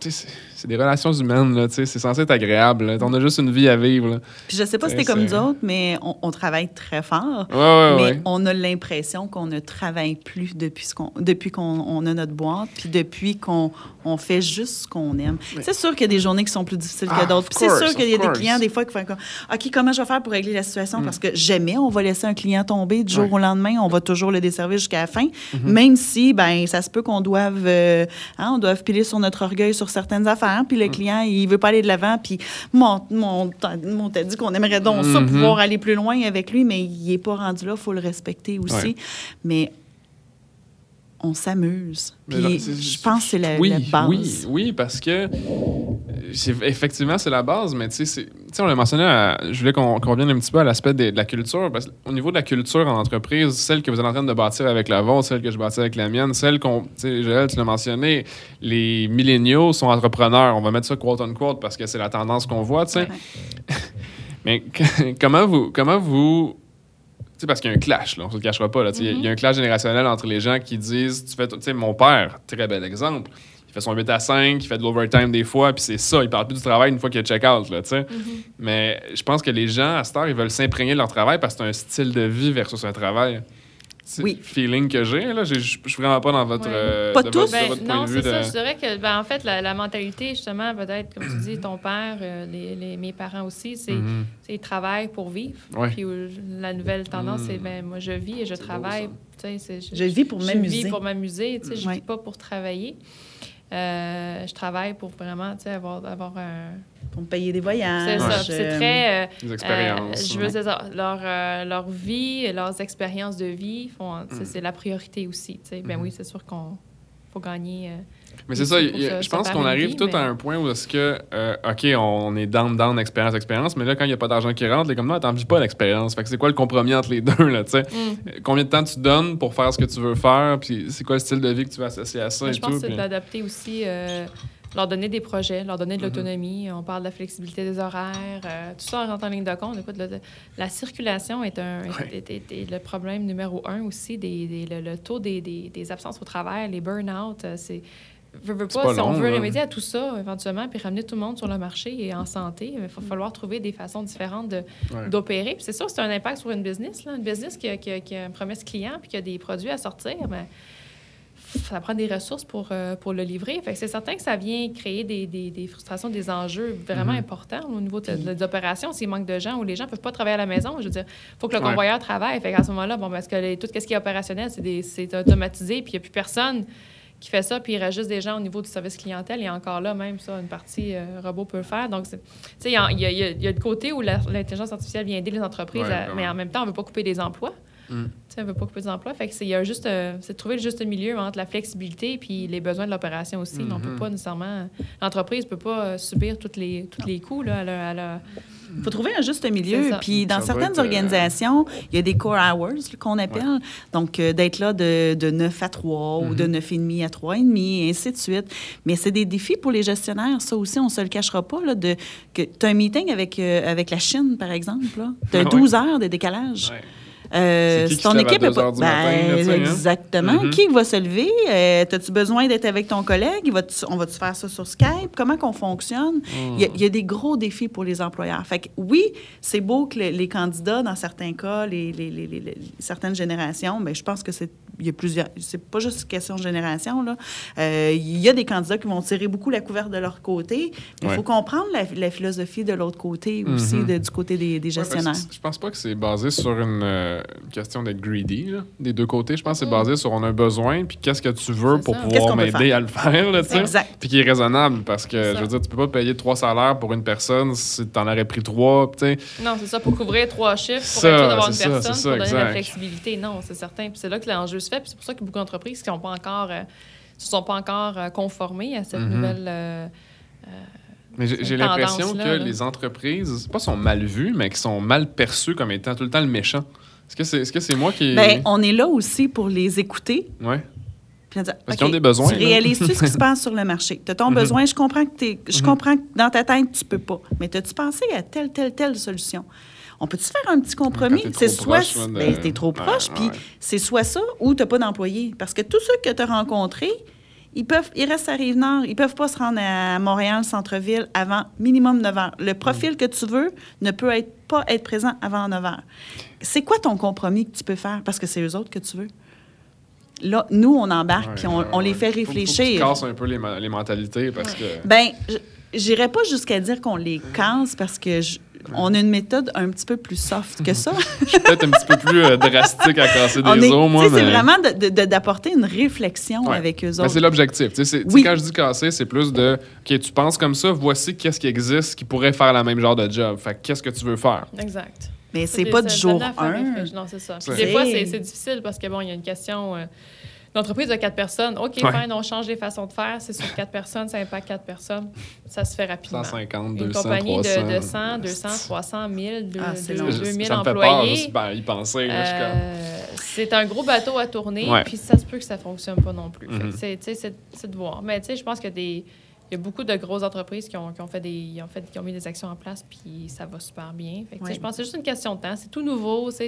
tu sais, c'est- des relations humaines, là, tu sais, c'est censé être agréable. là. On a juste une vie à vivre. Là. Puis je sais pas si c'était comme nous autres, mais on, on travaille très fort. Ouais, ouais, mais ouais. on a l'impression qu'on ne travaille plus depuis, qu'on, depuis qu'on on a notre boîte, puis depuis qu'on on fait juste ce qu'on aime. C'est sûr qu'il y a des journées qui sont plus difficiles Ah, que d'autres. Puis c'est sûr qu'il y a des clients, des fois, qui font comme OK, comment je vais faire pour régler la situation? Mm. Parce que jamais on va laisser un client tomber du jour au lendemain. On va toujours le desservir jusqu'à la fin. Mm-hmm. Même si, ben ça se peut qu'on doive, euh, hein, on doive piler sur notre orgueil sur certaines affaires. Puis le Mm. client, il veut pas aller de l'avant. Puis mon, mon, mon t'a dit qu'on aimerait donc ça, Mhm. pouvoir aller plus loin avec lui, mais il est pas rendu là. Il faut le respecter aussi. Ouais. Mais on s'amuse. Je pense que c'est la, oui, la base. Oui, oui, parce que euh, c'est- effectivement, c'est la base, mais tu sais, on l'a mentionné, à- je voulais qu'on revienne un petit peu à l'aspect de la culture. Parce qu'au niveau de la culture en entreprise, celle que vous êtes en train de bâtir avec la vôtre, celle que je bâtis avec la mienne, celle qu'on, tu sais, Joël, tu l'as mentionné, les milléniaux sont entrepreneurs. On va mettre ça quote unquote parce que c'est la tendance qu'on voit, tu sais. Ouais. Mais comment vous, comment vous, sais, parce qu'il y a un clash, là, on se le cachera pas, il y a- y a un clash générationnel entre les gens qui disent, tu fais, tu sais, mon père, très bel exemple, il fait son 8 à 5, il fait de l'overtime des fois, puis c'est ça, il parle plus du travail une fois qu'il a check-out, là, tu sais. Mais je pense que les gens, à cette heure, ils veulent s'imprégner de leur travail parce que c'est un style de vie versus un travail. Oui. feeling que j'ai, là, j'ai- je je suis vraiment pas dans votre, Ouais. euh, Pas de tous. votre, de Ben, votre non, de c'est ça. Je dirais que, ben, en fait, la, la mentalité, justement, peut-être, comme tu dis, ton père, euh, les, les- mes parents aussi, c'est Mhm. c'est ils travaillent pour vivre. Ouais. Puis euh, la nouvelle tendance, Mm. c'est ben, moi, je vis et je C'est beau, travaille. sais, c'est- Je vis pour Je m'amuser. vis pour m'amuser. Tu sais, je Ouais. vis pas pour travailler. Euh, je travaille pour vraiment tu sais, avoir, avoir un. Pour me payer des voyages. C'est ça. C'est euh, très. euh, euh, expériences. je veux dire, leur, euh, leur vie, leurs expériences de vie, font, Mm. c'est la priorité aussi. tu sais. Ben Mhm. oui, c'est sûr qu'on faut gagner. Mais c'est ça, je pense se qu'on arrive vie, tout mais- à un point où est-ce que, euh, OK, on est down, down, expérience, expérience, mais là, quand il n'y a pas d'argent qui rentre, les comme, non, t'en vis pas l'expérience. Fait que c'est quoi le compromis entre les deux, là, tu sais? Mm. Euh, Combien de temps tu donnes pour faire ce que tu veux faire, puis c'est quoi le style de vie que tu vas associer à ça et je pense tout. que c'est puis- de l'adapter aussi, euh, leur donner des projets, leur donner de Mhm. l'autonomie. On parle de la flexibilité des horaires. euh, tout ça rentre en ligne de compte. Écoute, le- la circulation est, un, Ouais. est, est- est le problème numéro un aussi. Des, des- le, le taux des, des- des absences au travail, les burn-out, c'est... Veux, veux C'est pas, pas si on veut là. remédier à tout ça éventuellement, puis ramener tout le monde sur le marché et en santé, il va falloir trouver des façons différentes Ouais. d'opérer. Puis c'est sûr que c'est un impact sur une business. Là. Une business qui a, qui a- qui a une promesse client puis qui a des produits à sortir, mais ça prend des ressources pour, euh, pour le livrer. Fait que c'est certain que ça vient créer des, des- des frustrations, des enjeux vraiment Mhm. importants au niveau de- de- des opérations. S'il manque de gens ou les gens ne peuvent pas travailler à la maison, je veux dire, il faut que le Ouais. convoyeur travaille. Fait qu'à ce moment-là, bon, parce que les- tout ce qui est opérationnel, c'est, des- c'est automatisé, puis il n'y a plus personne qui fait ça, puis il reste juste des gens au niveau du service clientèle. Et encore là, même ça, une partie euh, robot peut le faire. Donc, tu sais, il y y y a- le côté où l'intelligence artificielle vient aider les entreprises, Ouais, à- vraiment. mais en même temps, on ne veut pas couper des emplois. Mm. Tu sais, on veut pas couper des emplois. Fait que c'est, il y a juste, euh, c'est de trouver le juste milieu entre la flexibilité puis les besoins de l'opération aussi. On peut Mhm. pas nécessairement... L'entreprise peut pas euh, subir toutes les, tous les coûts. Là, elle a- elle a- Il faut trouver un juste milieu. Puis dans Ça certaines être, euh, organisations, il y a des core hours là, qu'on appelle. Donc, euh, d'être là de, de 9 à 3 ou Mhm. de 9h30 à 3h30, et ainsi de suite. Mais c'est des défis pour les gestionnaires. Ça aussi, on ne se le cachera pas. Là, de, que tu as un meeting avec, euh, avec la Chine, par exemple. Tu Ah as ouais. 12 heures de décalage. Ouais. Euh, qui si ton équipe est 2 pas. matin, sais, hein? exactement. Mhm. Qui va se lever? Euh, As-tu besoin d'être avec ton collègue? On va-tu faire ça sur Skype? Comment qu'on fonctionne? Mm. Il y, a, il y a des gros défis pour les employeurs. Fait que oui, c'est beau que le- les candidats, dans certains cas, les, certaines générations, mais je pense que c'est il y a plusieurs. C'est pas juste une question de génération. Là. Euh, il y a des candidats qui vont tirer beaucoup la couverte de leur côté. Il Ouais. faut comprendre la, la philosophie de l'autre côté aussi, Mhm. de- du côté des, Ouais, gestionnaires. c'est- je pense pas que c'est basé sur une, euh, une question d'être greedy, là, des deux côtés. Je pense que c'est Mm. basé sur on a un besoin, puis qu'est-ce que tu veux pour ça. Pouvoir m'aider à le faire, là. Exact. Puis qui est raisonnable, parce que, je veux dire, tu peux pas payer trois salaires pour une personne si t'en aurais pris trois, tu sais. Non, c'est ça, pour couvrir trois chiffres, pour être sûr d'avoir une ça, personne, ça, pour donner la flexibilité. Non, c'est certain. Puis c'est là que l'enjeu se fait. Puis c'est pour ça que beaucoup d'entreprises qui ne pas encore, euh, se sont pas encore euh, conformées à cette Mhm. nouvelle. euh, Mais j'ai l'impression que là. les entreprises, pas sont mal vues, mais qui sont mal perçues comme étant tout le temps le méchant. Est-ce que c'est est -ce c'est moi qui. Ben, on est là aussi pour les écouter. Puis dit, Parce qu'ils ont des besoins, Tu réalises-tu ce qui se passe sur le marché? Tu as ton Mhm. besoin, je comprends que t'es- je Mhm. comprends que dans ta tête, tu peux pas. Mais as-tu pensé à telle, telle, telle solution? On peut-tu faire un petit compromis? C'est soit. proche, là, de- ben, t'es trop proche, puis ouais. c'est soit ça ou t'as pas d'employé. Parce que tous ceux que tu as rencontrés, Ils, peuvent, ils restent à Rive-Nord. Ils peuvent pas se rendre à Montréal, centre-ville, avant minimum 9 heures. Le profil que tu veux ne peut être, pas être présent avant 9 heures. C'est quoi ton compromis que tu peux faire? Parce que c'est eux autres que tu veux. Là, nous, on embarque, puis on, ouais, on les fait Faut- faut que tu réfléchir. casses un peu les, mentalités parce que. Ben, je- j'irais pas jusqu'à dire qu'on les casse parce que je- on a une méthode un petit peu plus soft que ça. Je suis peut-être un petit peu plus euh, drastique à casser des est- os, moi. C'est vraiment d'apporter une réflexion Ouais. avec eux Ben, autres. c'est l'objectif. Oui. Quand je dis casser, c'est plus de OK, tu penses comme ça, voici qu'est-ce qui existe qui pourrait faire la même genre de job. Fait que qu'est-ce que tu veux faire? Exact. Mais c'est Des- pas du jour ça donne à faire 1. réfléchir. Non, c'est ça. Puis des fois, C'est- difficile parce que, bon, il y a une question. euh, L'entreprise de quatre personnes, OK, Ouais. fine, on change les façons de faire. C'est sur quatre personnes, ça impacte quatre personnes. Ça se fait rapidement. 150, Une 200, compagnie 300. de, de 100, 200, 300, 1000, deux- Ah, c'est deux- long. Je- 2000 ça me fait peur employés. juste ben, y penser. Euh, c'est un gros bateau à tourner, Ouais. puis ça se peut que ça fonctionne pas non plus. Que Mhm. c'est- tu sais, C'est c'est de voir. Mais tu sais, je pense a des- il y a beaucoup de grosses entreprises qui ont, qui ont fait des, ils ont fait, qui ont mis des actions en place, puis ça va super bien. Fait que. Je pense que c'est juste une question de temps. C'est tout nouveau, ça,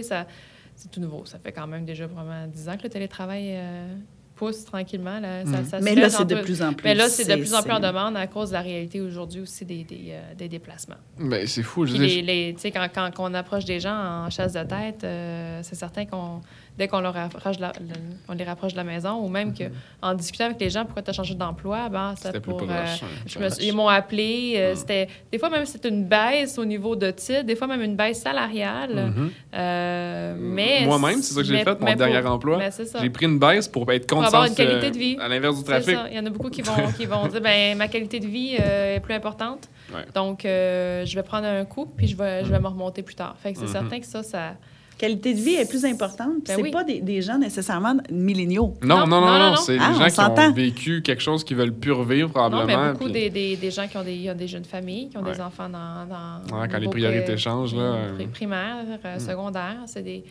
c'est tout nouveau. Ça fait quand même déjà vraiment 10 ans que le télétravail euh, pousse tranquillement. Là, ça, ça se Mais là, c'est de plus en plus. Mais là, c'est de plus en plus en demande à cause de la réalité aujourd'hui aussi des, des, euh, des déplacements. Ben, c'est fou. Je les, dire, les- tu sais, quand, quand, quand on approche des gens en chasse de tête, euh, c'est certain qu'on dès qu'on leur rapproche de la, le- on les rapproche de la maison, ou même que en discutant avec les gens, pourquoi tu as changé d'emploi, ben, c'est C'était plus pour. proche. euh, je me ils m'ont appelé. euh, Mm. C'était des fois même c'était une baisse au niveau de titre, des fois même une baisse salariale. Mhm. euh, mais Moi-même, c'est ça que j'ai fait, mon pour- dernier emploi. c'est ça. J'ai pris une baisse pour être Pour avoir une qualité de vie. à l'inverse du C'est trafic. ça. Il y en a beaucoup qui vont, qui vont dire ben ma qualité de vie euh, est plus importante. Ouais. Donc, je vais prendre un coup, puis je vais, je vais me remonter plus tard. Fait que c'est certain que ça, ça. Qualité de vie est plus importante. puis Ben c'est oui. pas des, des gens nécessairement milléniaux. Non, non, Non, non, non, non, non. c'est Ah, les on gens qui ont vécu quelque chose qu'ils veulent plus revivre, Non, probablement. mais beaucoup puis- des, des, des gens qui ont des, ont des jeunes familles, qui ont Ouais. des enfants dans. dans Ouais, quand les priorités pré- changent, là, euh, pri- Primaire, euh, secondaire, c'est des,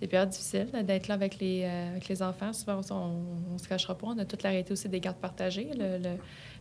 des périodes difficiles d'être là avec les, euh, avec les enfants. Souvent, on ne se cachera pas. On a toute la réalité aussi des gardes partagées, le- le-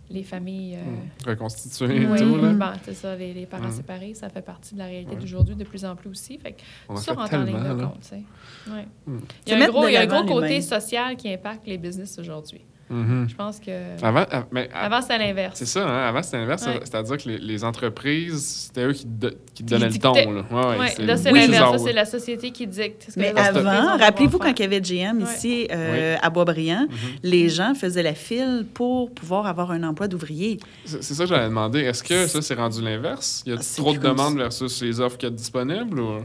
les familles. euh, reconstitués et Oui, bon, c'est ça, les, les parents séparés, ça fait partie de la réalité Ouais. d'aujourd'hui de plus en plus aussi. Fait que On ça rentre en ligne tellement, de compte. tu sais. Ouais. Mm. Il y a un gros, il y a un gros côté social qui impacte les business aujourd'hui. Mhm. Je pense que Avant, mais, avant, c'était l'inverse. c'est ça, hein, avant c'était l'inverse, Ouais. c'est-à-dire que les, les entreprises, c'était eux qui, do- qui donnaient le ton. Là, ouais, ouais, Ouais, là, c'est Oui. l'inverse. C'est la société qui dicte. que Mais avant, rappelez-vous quand il y avait GM Ouais. ici euh, à Boisbriand, les gens faisaient la file pour pouvoir avoir un emploi d'ouvrier. C'est c'est ça que j'allais demander. Est-ce que ça, c'est rendu l'inverse? Il y a Ah, trop de demandes versus les offres qu'il y a disponibles? Ou...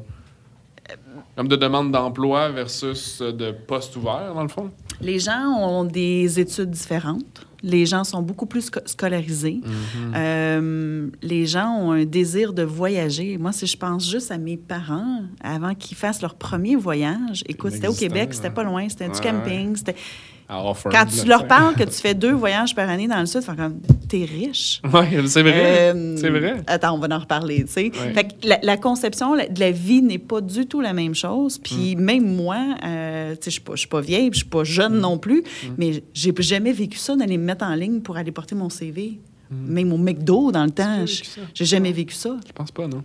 Comme de demandes d'emploi versus de postes ouverts, dans le fond? Les gens ont des études différentes. Les gens sont beaucoup plus sco- scolarisés. Mhm. Euh, les gens ont un désir de voyager. Moi, si je pense juste à mes parents, avant qu'ils fassent leur premier voyage, écoute, c'était au Québec, c'était hein. pas loin, c'était du camping. c'était- Quand là, tu leur parles que tu fais deux voyages par année dans le Sud, tu fais comme, t'es riche. Oui, c'est vrai. Euh, c'est vrai. Attends, on va en reparler, tu sais. Ouais. Fait que la, la conception de la vie n'est pas du tout la même chose. Mm. Puis même moi, euh, tu sais, je suis pas- je suis pas vieille, je suis pas Mm. jeune non plus, mais j'ai jamais vécu ça d'aller me mettre en ligne pour aller porter mon CV. Même au McDo dans le temps, Mm. j'ai jamais vécu ça. Je pense pas, non.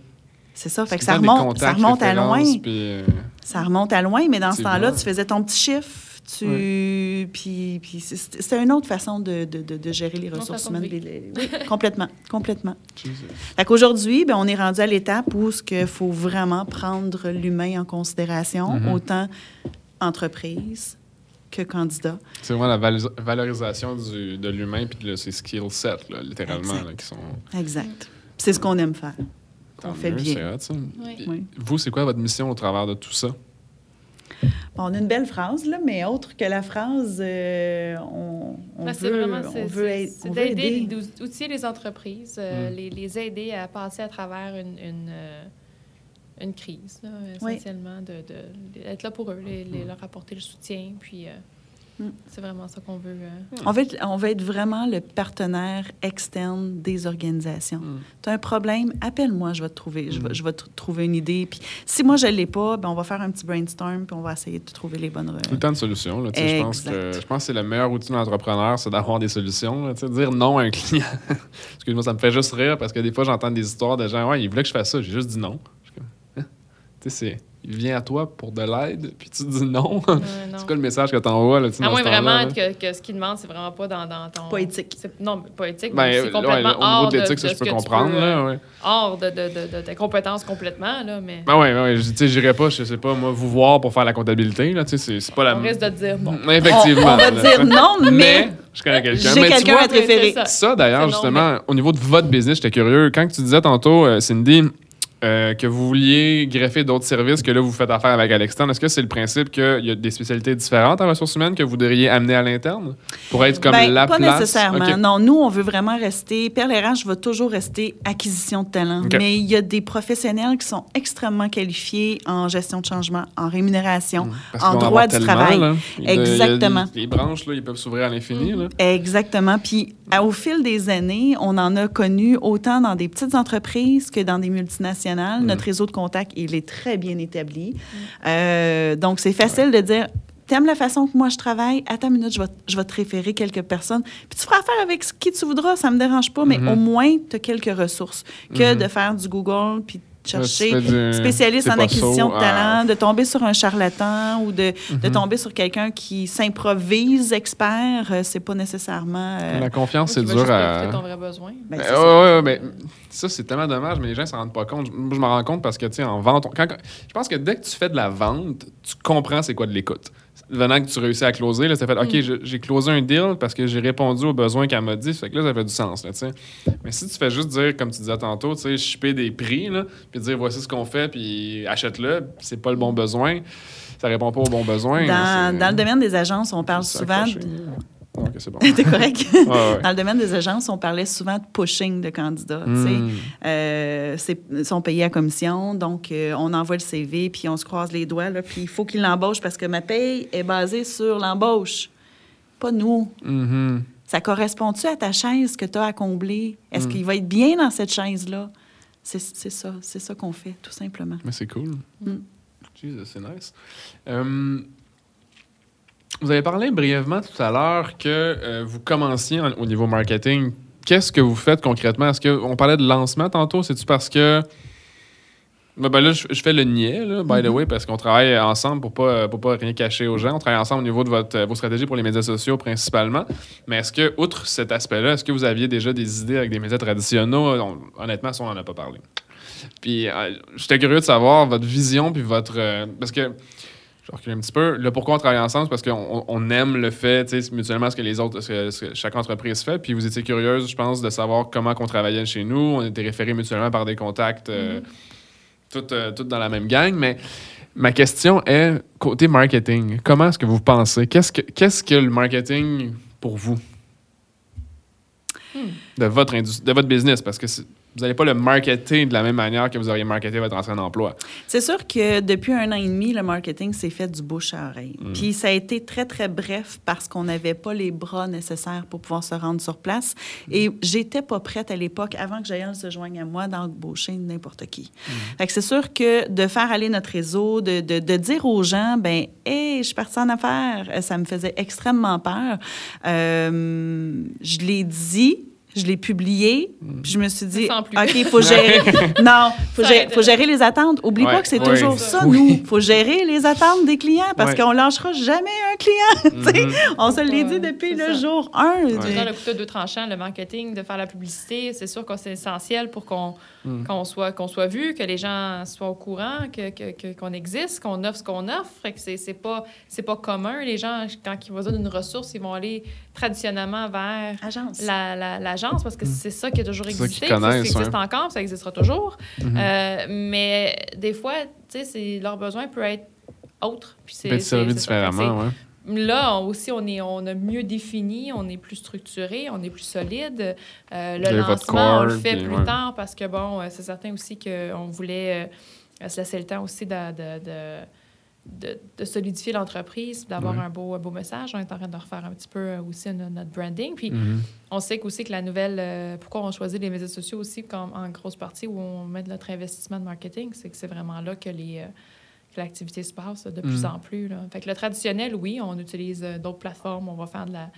C'est ça. Fait que ça remonte, ça remonte à loin. puis, euh, Ça remonte à loin, mais dans ce temps-là, tu faisais ton petit chiffre. Tu... Puis, puis c'est- c'était une autre façon de, de- de- de gérer les ressources humaines. Les- oui, complètement, complètement. Qu'aujourd'hui, ben, on est rendu à l'étape où il faut vraiment prendre l'humain en considération, Mhm. autant entreprise que candidat. C'est vraiment la valorisation du- de l'humain puis de ses skill sets, là, littéralement, Exact. là, qui sont... Exact. C'est ce qu'on aime faire. tant On fait mieux, bien. c'est hot, ça. Oui. Vous, c'est quoi votre mission au travers de tout ça? Bon, on a une belle phrase, là, mais autre que la phrase, euh, on, on Ben, c'est veut, vraiment on veut, aider- c'est d'aider, aider. d'ou- outiller les entreprises, euh, Mm. les, les aider à passer à travers une, une, euh, une crise, là, Oui. essentiellement, de, de- d'être là pour eux, les, les- leur apporter le soutien. Puis euh, Mm. C'est vraiment ça qu'on veut. euh, On veut, être, on veut être vraiment le partenaire externe des organisations. Mm. Tu as un problème, appelle-moi, je vais te trouver. Je vais, Mm. je vais te trouver une idée. Puis si moi, je ne l'ai pas, ben, on va faire un petit brainstorm puis on va essayer de trouver les bonnes... Tout le temps de solutions. Là, je, pense que, je pense que c'est le meilleur outil d'un entrepreneur, c'est d'avoir des solutions. là, dire non à un client. Excuse-moi, ça me fait juste rire parce que des fois, j'entends des histoires de gens Ouais, il voulait que je fasse ça. J'ai juste dit non. Hein? Tu sais, c'est il vient à toi pour de l'aide, puis tu dis non. C'est quoi le message que tu envoies? Là, À moins vraiment là? que, que ce qu'il demande, c'est vraiment pas dans, dans ton. Pas éthique. c'est- Non, pas éthique, Ben, mais c'est ouais, complètement au niveau hors de l'éthique, de, ça, de je ce peux que comprendre. Tu peux, là, ouais. hors de, de, de, de tes compétences complètement, là, mais Ben ouais, ouais, je- tu sais, j'irais pas, je sais pas, moi, vous voir pour faire la comptabilité, là, tu sais, c'est- c'est pas la... on risque de te dire non. Effectivement. On, on va là, dire non, mais, mais je connais quelqu'un. j'ai quelqu'un vois, à te référer. c'est ça. Ça, d'ailleurs, justement, au niveau de votre business, j'étais curieux. Quand tu disais tantôt, euh, Cindy, euh, que vous vouliez greffer d'autres services que là, vous faites affaire avec à l'externe, est-ce que c'est le principe qu'il y a des spécialités différentes en ressources humaines que vous devriez amener à l'interne pour être comme Ben, la pas place? nécessairement. Ok. Non, nous, on veut vraiment rester. Perle RH va toujours rester acquisition de talent. Mais il y a des professionnels qui sont extrêmement qualifiés en gestion de changement, en rémunération, Parce en droit du travail. là. Exactement. Les branches, là, ils peuvent s'ouvrir à l'infini. là. Exactement. Puis, à- au fil des années, on en a connu autant dans des petites entreprises que dans des multinationales. Notre réseau de contacts, il est très bien établi. Euh, donc, c'est facile de dire. T'aimes la façon que moi je travaille? À ta minute, je vais, je vais te référer quelques personnes. Puis tu feras affaire avec qui tu voudras, ça me dérange pas, mais Mhm. au moins, tu as quelques ressources que Mhm. de faire du Google puis Ouais, chercher spécialiste en acquisition de talent, Ah. de tomber sur un charlatan ou de, de Mhm. tomber sur quelqu'un qui s'improvise expert, euh, c'est pas nécessairement. euh, La confiance, c'est dur à. ton vrai besoin. ben, Euh, c'est ouais, ça. ouais, ouais, mais ça, c'est tellement dommage, mais les gens ne s'en rendent pas compte. Moi, je m'en rends compte parce que, tu sais, en vente, on- quand- quand- je pense que dès que tu fais de la vente, tu comprends c'est quoi de l'écoute. Venant que tu réussis à closer, là, ça fait OK, je- j'ai closé un deal parce que j'ai répondu aux besoins qu'elle m'a dit. Ça fait que là, ça fait du sens, là. Mais si tu fais juste dire, comme tu disais tantôt, tu sais, shipper des prix, là, puis dire voici ce qu'on fait, puis achète-le, c'est pas le bon besoin, ça répond pas aux bons besoins. Dans, dans le domaine des agences, on parle souvent. de- là. Ok, c'est bon. T'es correct? Ouais, ouais. Dans le domaine des agences, on parlait souvent de pushing de candidats. Hmm. Euh, ils sont payés à commission, donc euh, on envoie le CV, puis on se croise les doigts, là, puis il faut qu'il l'embauche parce que ma paye est basée sur l'embauche, pas nous. Mhm. Ça correspond-tu à ta chaise que tu as à combler? Est-ce Mm. qu'il va être bien dans cette chaise-là? C'est ça, c'est ça qu'on fait, tout simplement. Mais c'est cool. Mm. Jesus, c'est nice. Euh, vous avez parlé brièvement tout à l'heure que euh, vous commenciez en- au niveau marketing. Qu'est-ce que vous faites concrètement? Est-ce que on parlait de lancement tantôt? C'est-tu parce que. Ben, ben là, je, je fais le niais, là, by the way, parce qu'on travaille ensemble pour pas, pour pas rien cacher aux gens. On travaille ensemble au niveau de votre, vos stratégies pour les médias sociaux principalement. Mais est-ce que, outre cet aspect-là, est-ce que vous aviez déjà des idées avec des médias traditionnels? On- honnêtement, ça, on n'en a pas parlé. Puis euh, j'étais curieux de savoir votre vision, puis votre. euh, parce que. Je un petit peu. Le pourquoi on travaille ensemble, c'est parce qu'on on aime le fait, tu sais, mutuellement, ce que les autres, ce que, ce que chaque entreprise fait. Puis vous étiez curieuse, je pense, de savoir comment qu'on travaillait chez nous. On était référés mutuellement par des contacts, euh, toutes, euh, toutes dans la même gang. Mais ma question est, côté marketing, comment est-ce que vous pensez? Qu'est-ce que, qu'est-ce que le marketing pour vous? De votre industrie, de votre business, parce que c'est- vous n'allez pas le marketer de la même manière que vous auriez marketé votre ancien emploi. C'est sûr que depuis un an et demi, le marketing s'est fait du bouche à oreille. Mm. Puis ça a été très, très bref parce qu'on n'avait pas les bras nécessaires pour pouvoir se rendre sur place. Mm. Et j'étais pas prête à l'époque, avant que Jaël se joigne à moi, d'embaucher n'importe qui. Mm. Fait que c'est sûr que de faire aller notre réseau, de, de, de dire aux gens, ben, hey, je suis partie en affaires, ça me faisait extrêmement peur. Euh, je l'ai dit. Je l'ai publié, Mm. puis je me suis dit. OK, il faut gérer. non, il faut, Ça gérer, faut les attentes. Oublie Ouais, pas que c'est ouais. toujours ça, Oui. nous. Il faut gérer les attentes des clients parce Ouais. qu'on lâchera jamais un client. Mhm. On se l'est dit depuis c'est le ça. jour 1. Ouais. Dans le couteau deux tranchants, le marketing, de faire la publicité, c'est sûr que c'est essentiel pour qu'on Mm. qu'on soit, qu'on soit vu, que les gens soient au courant, que- que- que- qu'on existe, qu'on offre ce qu'on offre. Fait que c'est c'est pas, c'est pas commun. Les gens, quand ils vont d'une ressource, ils vont aller traditionnellement vers Agence. la- la- l'agence parce que c'est ça qui a toujours Mm. C'est ça existé. Ça existe encore, ça existera toujours. Mhm. Euh, mais des fois, tu sais, leur besoin peut être autre. Puis c'est c'est- c'est différemment, ouais. Là on- aussi, on, est, on a mieux défini, on est plus structuré, on est plus solide. Euh, le lancement, on le fait plus ouais. tard parce que, bon, euh, c'est certain aussi qu'on voulait euh, se laisser le temps aussi de, de, de- de- de solidifier l'entreprise, d'avoir Ouais. un, beau, un beau message. On est en train de refaire un petit peu aussi no- notre branding. Puis Mhm. on sait qu'aussi que la nouvelle... euh, pourquoi on choisit les médias sociaux aussi comme en grosse partie où on met de notre investissement de marketing, c'est que c'est vraiment là que les... euh, l'activité se passe de plus Mm. en plus. Là. Fait que le traditionnel, oui, on utilise euh, d'autres plateformes, on va faire de la,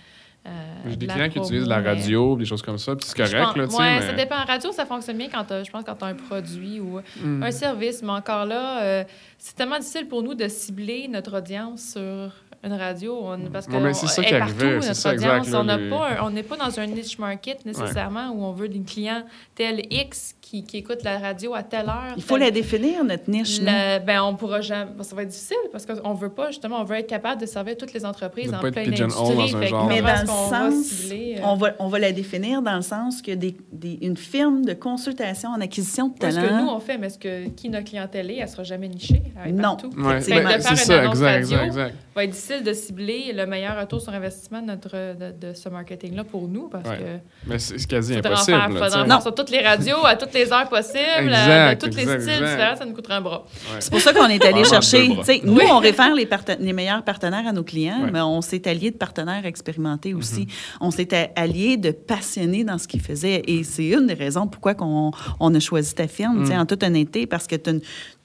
euh, J'ai des de clients qui utilisent la mais- radio, des choses comme ça, puis c'est correct, ouais, mais- ça dépend. En radio, ça fonctionne bien quand je pense quand tu as un produit ou Mm. un service, mais encore là, euh, c'est tellement difficile pour nous de cibler notre audience sur une radio on- parce que Ouais, c'est ça qui arrivait, partout, notre ça, exact, audience. là, les- on n'est pas dans un niche market nécessairement où on veut des clients tel X qui, qui écoutent la radio à telle heure. Il faut telle- la définir, notre niche. ben, on pourra jamais. Ça va être difficile parce qu'on veut pas, justement, on veut être capable de servir toutes les entreprises en pleine industrie. dans genre. Mais dans le va sens, cibler, euh, on va, on va la définir dans le sens que des, des- une firme de consultation en acquisition de Pas ce que nous, talent. on fait, mais ce que, qui notre clientèle est, elle sera jamais nichée. Elle Non. Ouais, ben, c'est ça, exact, radio, exact, exact. va être difficile de cibler le meilleur retour sur investissement de, notre, de, de ce marketing-là pour nous parce Ouais. que Mais c'est quasi impossible. faire, là, faire sur toutes les radios, à toutes les heures possibles, Exact, de tous les exact, styles exact. différents, ça nous coûterait un bras. Ouais. C'est pour ça qu'on est allé Vraiment chercher. Nous, Oui. on réfère les, parten- les meilleurs partenaires à nos clients, Ouais. mais on s'est allié de partenaires expérimentés aussi. Mhm. On s'est allié de passionnés dans ce qu'ils faisaient. Et c'est une des raisons pourquoi qu'on, on a choisi ta firme, Mhm. en toute honnêteté, parce que tu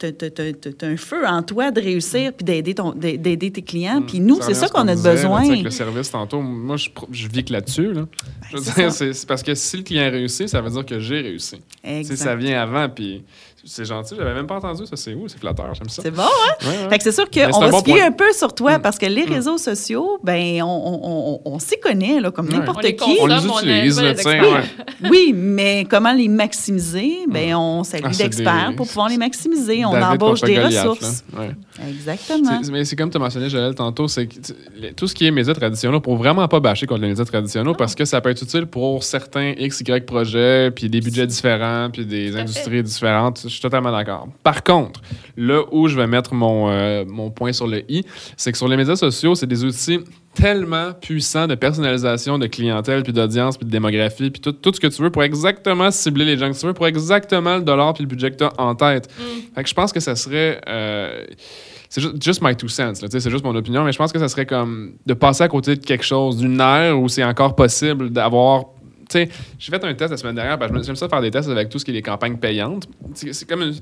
as, un feu en toi de réussir puis d'aider, ton, d'a- d'aider tes clients. Puis nous, c'est ça qu'on a besoin. avec le service tantôt, moi, je, je vis que là-dessus. Là. Je veux c'est dire, ça. c'est c'est parce que si le client réussit, ça veut dire que j'ai réussi. Tu sais, Exact. ça vient avant, puis c'est gentil. J'avais même pas entendu ça. C'est où? C'est flatteur, j'aime ça. C'est bon, hein? Ouais, ouais. Fait que c'est sûr qu'on va bon se fier un peu sur toi Mm. parce que les Mm. réseaux sociaux, ben on, on- on- on s'y connaît là, comme Ouais. On n'importe les qui. On les utilise, là, ouais. Oui, mais comment les maximiser? Ben on s'allie Ah, d'experts des- pour pouvoir les maximiser. On David embauche des Goliath, ressources. Ouais. Exactement. C'est- Mais c'est comme tu as mentionné, Joël, tantôt, c'est que tu- les- tout ce qui est médias traditionnels, pour vraiment pas bâcher contre les médias traditionnels, parce que ça peut être utile pour certains X, Y projets, puis des budgets différents, puis des industries différentes. Je suis totalement d'accord. Par contre, là où je vais mettre mon, euh, mon point sur le i, c'est que sur les médias sociaux, c'est des outils tellement puissants de personnalisation de clientèle, puis d'audience, puis de démographie, puis tout, tout ce que tu veux pour exactement cibler les gens que tu veux, pour exactement le dollar puis le budget que tu as en tête. Mm. Fait que je pense que ça serait. euh, c'est juste, just my two cents, c'est juste mon opinion, mais je pense que ça serait comme de passer à côté de quelque chose, d'une ère où c'est encore possible d'avoir. Sais, j'ai fait un test la semaine dernière, parce que j'aime ça faire des tests avec tout ce qui est les campagnes payantes. C'est comme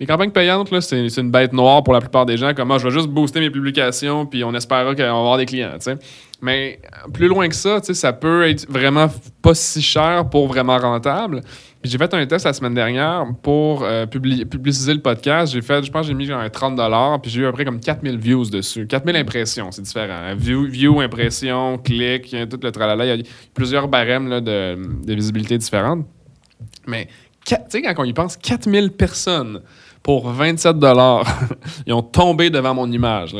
Les campagnes payantes, c'est une bête noire pour la plupart des gens. Comme moi, je vais juste booster mes publications, puis on espérera qu'on va avoir des clients, tu sais. Mais plus loin que ça, ça peut être vraiment pas si cher pour vraiment rentable. J'ai fait un test la semaine dernière pour euh, publi- publiciser le podcast. J'ai fait, je pense, j'ai mis genre un 30 puis j'ai eu à peu près comme 4000 views dessus. 4000 impressions, c'est différent. hein. View, view, impression, clic, a tout le tralala. Il y a plusieurs barèmes là, de, visibilité différentes. Mais, tu sais, quand on y pense, 4000 personnes pour 27 ils ont tombé devant mon image.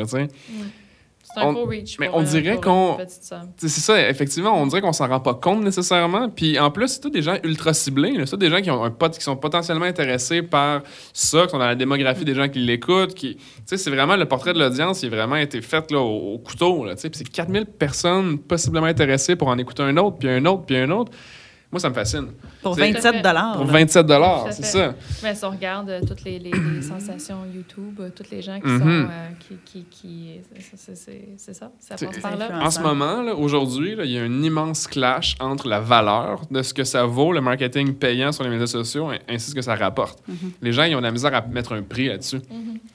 C'est un gros reach. mais on euh, dirait qu'on-. C'est ça, effectivement, on dirait qu'on s'en rend pas compte nécessairement. Puis en plus, c'est tous des gens ultra ciblés. C'est tous des gens qui, ont un pot, qui sont potentiellement intéressés par ça, qui sont dans la démographie des gens qui l'écoutent. Qui... C'est vraiment le portrait de l'audience qui a vraiment été fait là, au, au couteau. Là, puis c'est 4000 personnes possiblement intéressées pour en écouter un autre, puis un autre, puis un autre. Moi, ça me fascine. Pour C'est- 27 dollars. Pour 27 Tout à c'est ça. Mais si on regarde euh, toutes les, les- les sensations YouTube, euh, toutes les gens qui Mhm. sont. euh, qui, qui, qui- c'est- c'est- c'est c'est ça, ça passe par là. En ce moment, là, aujourd'hui, là, il y a un immense clash entre la valeur de ce que ça vaut, le marketing payant sur les médias sociaux, ainsi que ça rapporte. Les gens, ils ont de la misère à mettre un prix là-dessus.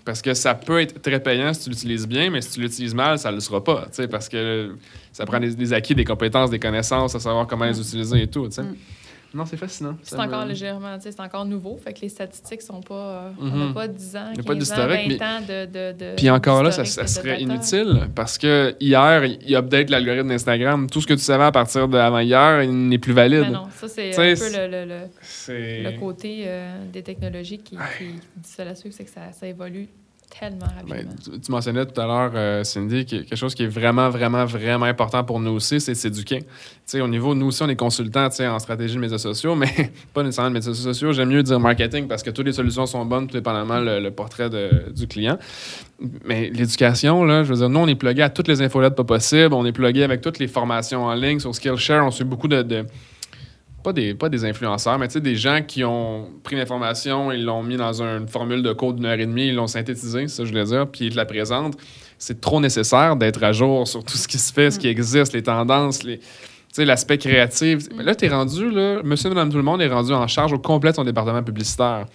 Parce que ça peut être très payant si tu l'utilises bien, mais si tu l'utilises mal, ça ne le sera pas. tu sais, Parce que ça prend des, des acquis, des compétences, des connaissances, à savoir comment les utiliser et tout. tu sais. Mm. Non, c'est fascinant. C'est encore me- légèrement, tu sais, c'est encore nouveau, fait que les statistiques sont pas. euh, On Mhm. n'a pas 10 ans, Il y a 15 pas ans, d'historique, 20 ans de. de, de Puis encore là, ça, serait inutile parce que hier, il update l'algorithme d'Instagram. Tout ce que tu savais à partir d'avant hier il n'est plus valide. Mais non, ça, c'est un peu le, le, le, le côté euh, des technologies qui, qui dit ça là-dessus, c'est que ça, ça évolue tellement Ben, tu, tu mentionnais tout à l'heure, euh, Cindy, que- quelque chose qui est vraiment, vraiment, vraiment important pour nous aussi, c'est de s'éduquer. Au niveau, nous aussi, on est consultants en stratégie de médias sociaux, mais pas nécessairement de médias sociaux. J'aime mieux dire marketing parce que toutes les solutions sont bonnes, tout dépendamment le, le portrait de- du client. Mais l'éducation, là, je veux dire, nous, on est plugué à toutes les infolettes pas possibles. On est plugué avec toutes les formations en ligne sur Skillshare. On suit beaucoup de. de- pas des, pas des influenceurs, mais tu sais, des gens qui ont pris l'information, ils l'ont mis dans une formule de code d'une heure et demie, ils l'ont synthétisé, ça je voulais dire, puis ils te la présentent. C'est trop nécessaire d'être à jour sur tout ce qui se fait, ce qui existe, les tendances, les, l'aspect créatif. Mais Là, tu es rendu, là, monsieur, madame, tout le monde est rendu en charge au complet de son département publicitaire.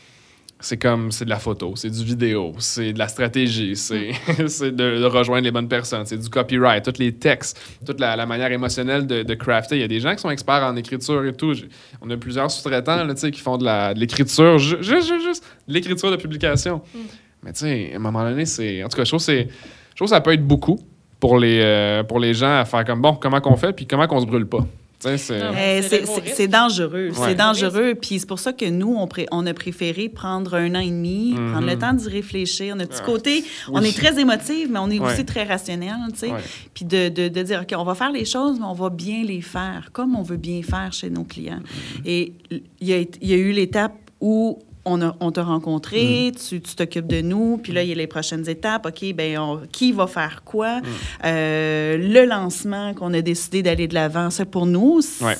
C'est comme c'est de la photo, c'est du vidéo, c'est de la stratégie, c'est c'est de, de rejoindre les bonnes personnes, c'est du copyright, tous les textes, toute la, la manière émotionnelle de, de crafter. Il y a des gens qui sont experts en écriture et tout. On a plusieurs sous-traitants qui font de l'écriture, ju- juste, juste, juste de l'écriture de publication. Mais tu sais, à un moment donné, c'est. En tout cas, je trouve, je trouve que ça peut être beaucoup pour les, euh, pour les gens à faire comme bon, comment qu'on fait, puis comment qu'on se brûle pas. C'est. Dangereux. Ouais. C'est dangereux. Puis c'est pour ça que nous, on, pré- on a préféré prendre un an et demi, Mhm. prendre le temps d'y réfléchir. Notre petit Ah, côté, on oui. est très émotif, mais on est Ouais. aussi très rationnel, tu sais. Ouais. Puis de, de, de dire, OK, on va faire les choses, mais on va bien les faire, comme on veut bien faire chez nos clients. Mm-hmm. Et il y a, il y a eu l'étape où on, a- on t'a rencontré, tu tu t'occupes de nous, puis là, il y a les prochaines étapes. OK, ben on- qui va faire quoi? Mm. Euh, le lancement qu'on a décidé d'aller de l'avant, c'est pour nous, Ouais.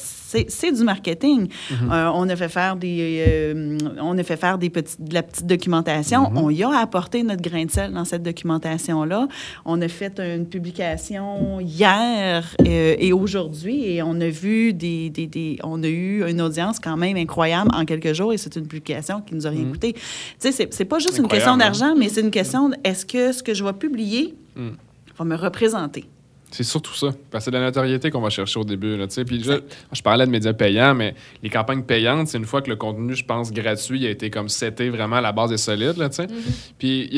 C'est du marketing. Mm-hmm. Euh, on a fait faire des, euh, on a fait faire des petits, de la petite documentation. Mm-hmm. On y a apporté notre grain de sel dans cette documentation-là. On a fait une publication hier euh, et aujourd'hui et on a vu des, des, des- on a eu une audience quand même incroyable en quelques jours et c'est une publication qui nous a rien Mhm. Tu sais, c'est- pas juste une question hein? d'argent, mais c'est une question est-ce que ce que je vais publier Mm. va me représenter? C'est surtout ça. Parce que c'est de la notoriété qu'on va chercher au début. Là, puis je, je parlais de médias payants, mais les campagnes payantes, c'est une fois que le contenu, je pense, gratuit, a été comme seté vraiment, la base est solide. Là, tu sais. Puis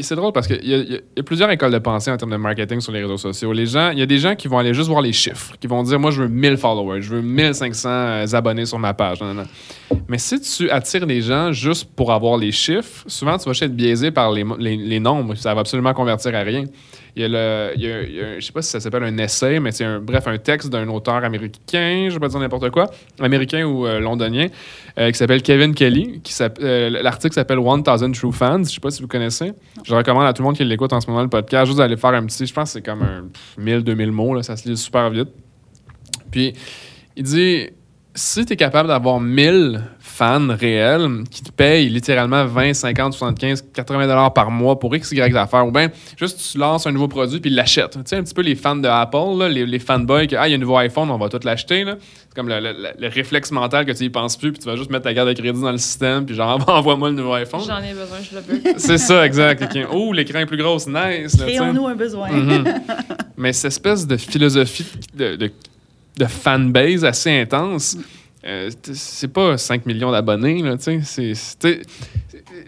c'est drôle parce qu'il y, y a- il y a plusieurs écoles de pensée en termes de marketing sur les réseaux sociaux. Les gens, il y a des gens qui vont aller juste voir les chiffres, qui vont dire Moi, je veux 1000 followers, je veux 1500 euh, abonnés sur ma page. Non, non, non. Mais si tu attires les gens juste pour avoir les chiffres, souvent tu vas juste être biaisé par les, les, les nombres. Ça va absolument convertir à rien. Il y a le, il y a- il y a- je sais pas si ça s'appelle un essai, mais c'est un, bref, un texte d'un auteur américain, je vais pas dire n'importe quoi, américain ou euh, londonien, euh, qui s'appelle Kevin Kelly. Qui euh, L'article s'appelle 1000 True Fans. Je sais pas si vous connaissez. Je recommande à tout le monde qui l'écoute en ce moment le podcast, juste d'aller faire un petit, je pense que c'est comme un 1000, 2000 mots, là, ça se lit super vite. Puis, il dit si tu es capable d'avoir 1000 fans réels qui te payent littéralement 20, 50, 75, 80 dollars par mois pour X, Y affaires, ou bien juste tu lances un nouveau produit puis ils l'achètent. Tu sais, un petit peu les fans de Apple, là, les, les fanboys, que, ah, il y a un nouveau iPhone, on va tout l'acheter. là. C'est comme le, le- le réflexe mental que tu y penses plus puis tu vas juste mettre ta carte de crédit dans le système puis genre, envoie-moi le nouveau iPhone. J'en ai besoin, je le veux. C'est ça, exact. Ok. Oh, l'écran est plus gros, nice. Créons-nous un besoin. Mhm. Mais cette espèce de philosophie de, de, de fanbase assez intense, euh, c'est pas 5 millions d'abonnés, là, tu sais.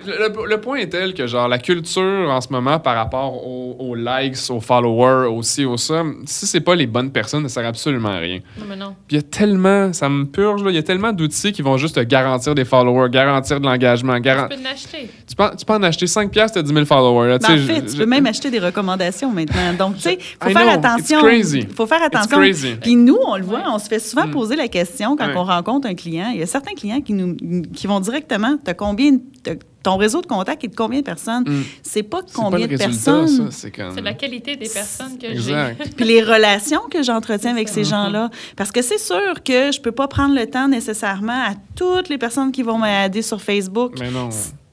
Le, le point est tel que, genre, la culture en ce moment par rapport aux, aux likes, aux followers, aussi, au ça, si c'est pas les bonnes personnes, ça sert absolument à rien. Non, mais non. Puis il y a tellement, ça me purge, là, il y a tellement d'outils qui vont juste te garantir des followers, garantir de l'engagement. garan- Tu peux l'acheter. Tu, peux, tu peux en acheter 5 piastres, t'as 10 000 followers. Là, tu Ben, en sais, fait, je- tu je- peux même acheter des recommandations maintenant. Donc, tu sais, il faut faire attention. it's crazy. faut faire attention. crazy. Puis nous, on le voit, Ouais. on se fait souvent Mm. poser la question quand Ouais. on rencontre un client. Il y a certains clients qui, nous, qui vont directement, t'as combien, ton réseau de contacts est de combien de personnes? Mm. C'est pas combien de personnes. c'est comme... La qualité des personnes que j'ai. Puis les relations que j'entretiens avec ces gens-là. Parce que c'est sûr que je peux pas prendre le temps nécessairement à toutes les personnes qui vont m'aider sur Facebook Mais non.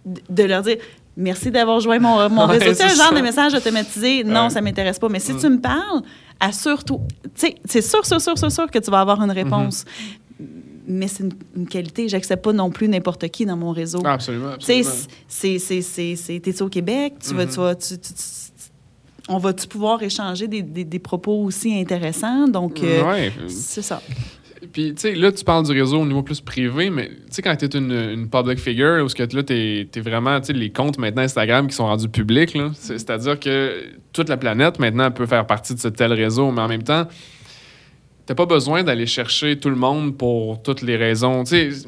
d- de leur dire merci d'avoir joint mon, mon Ouais, réseau. C'est un c'est genre ça. de message automatisé. Non, Ouais. ça m'intéresse pas. Mais si Mm. tu me parles, assure-toi. Tu sais, c'est sûr, sûr, sûr, sûr, sûr que tu vas avoir une réponse. Mais c'est une, une qualité. J'accepte pas non plus n'importe qui dans mon réseau. Ah, absolument, Tu sais, t'es-tu au Québec? Tu vas, Mhm. tu vas, tu- on va-tu pouvoir échanger des, des- des propos aussi intéressants? Donc, euh, Ouais. c'est ça. Puis, tu sais, là, tu parles du réseau au niveau plus privé, mais tu sais, quand tu es une, une public figure, ou ce que là, tu es, vraiment, tu sais, les comptes maintenant Instagram qui sont rendus publics, c'est-à-dire que toute la planète maintenant peut faire partie de ce tel réseau, mais en même temps, t'as pas besoin d'aller chercher tout le monde pour toutes les raisons. Tu sais,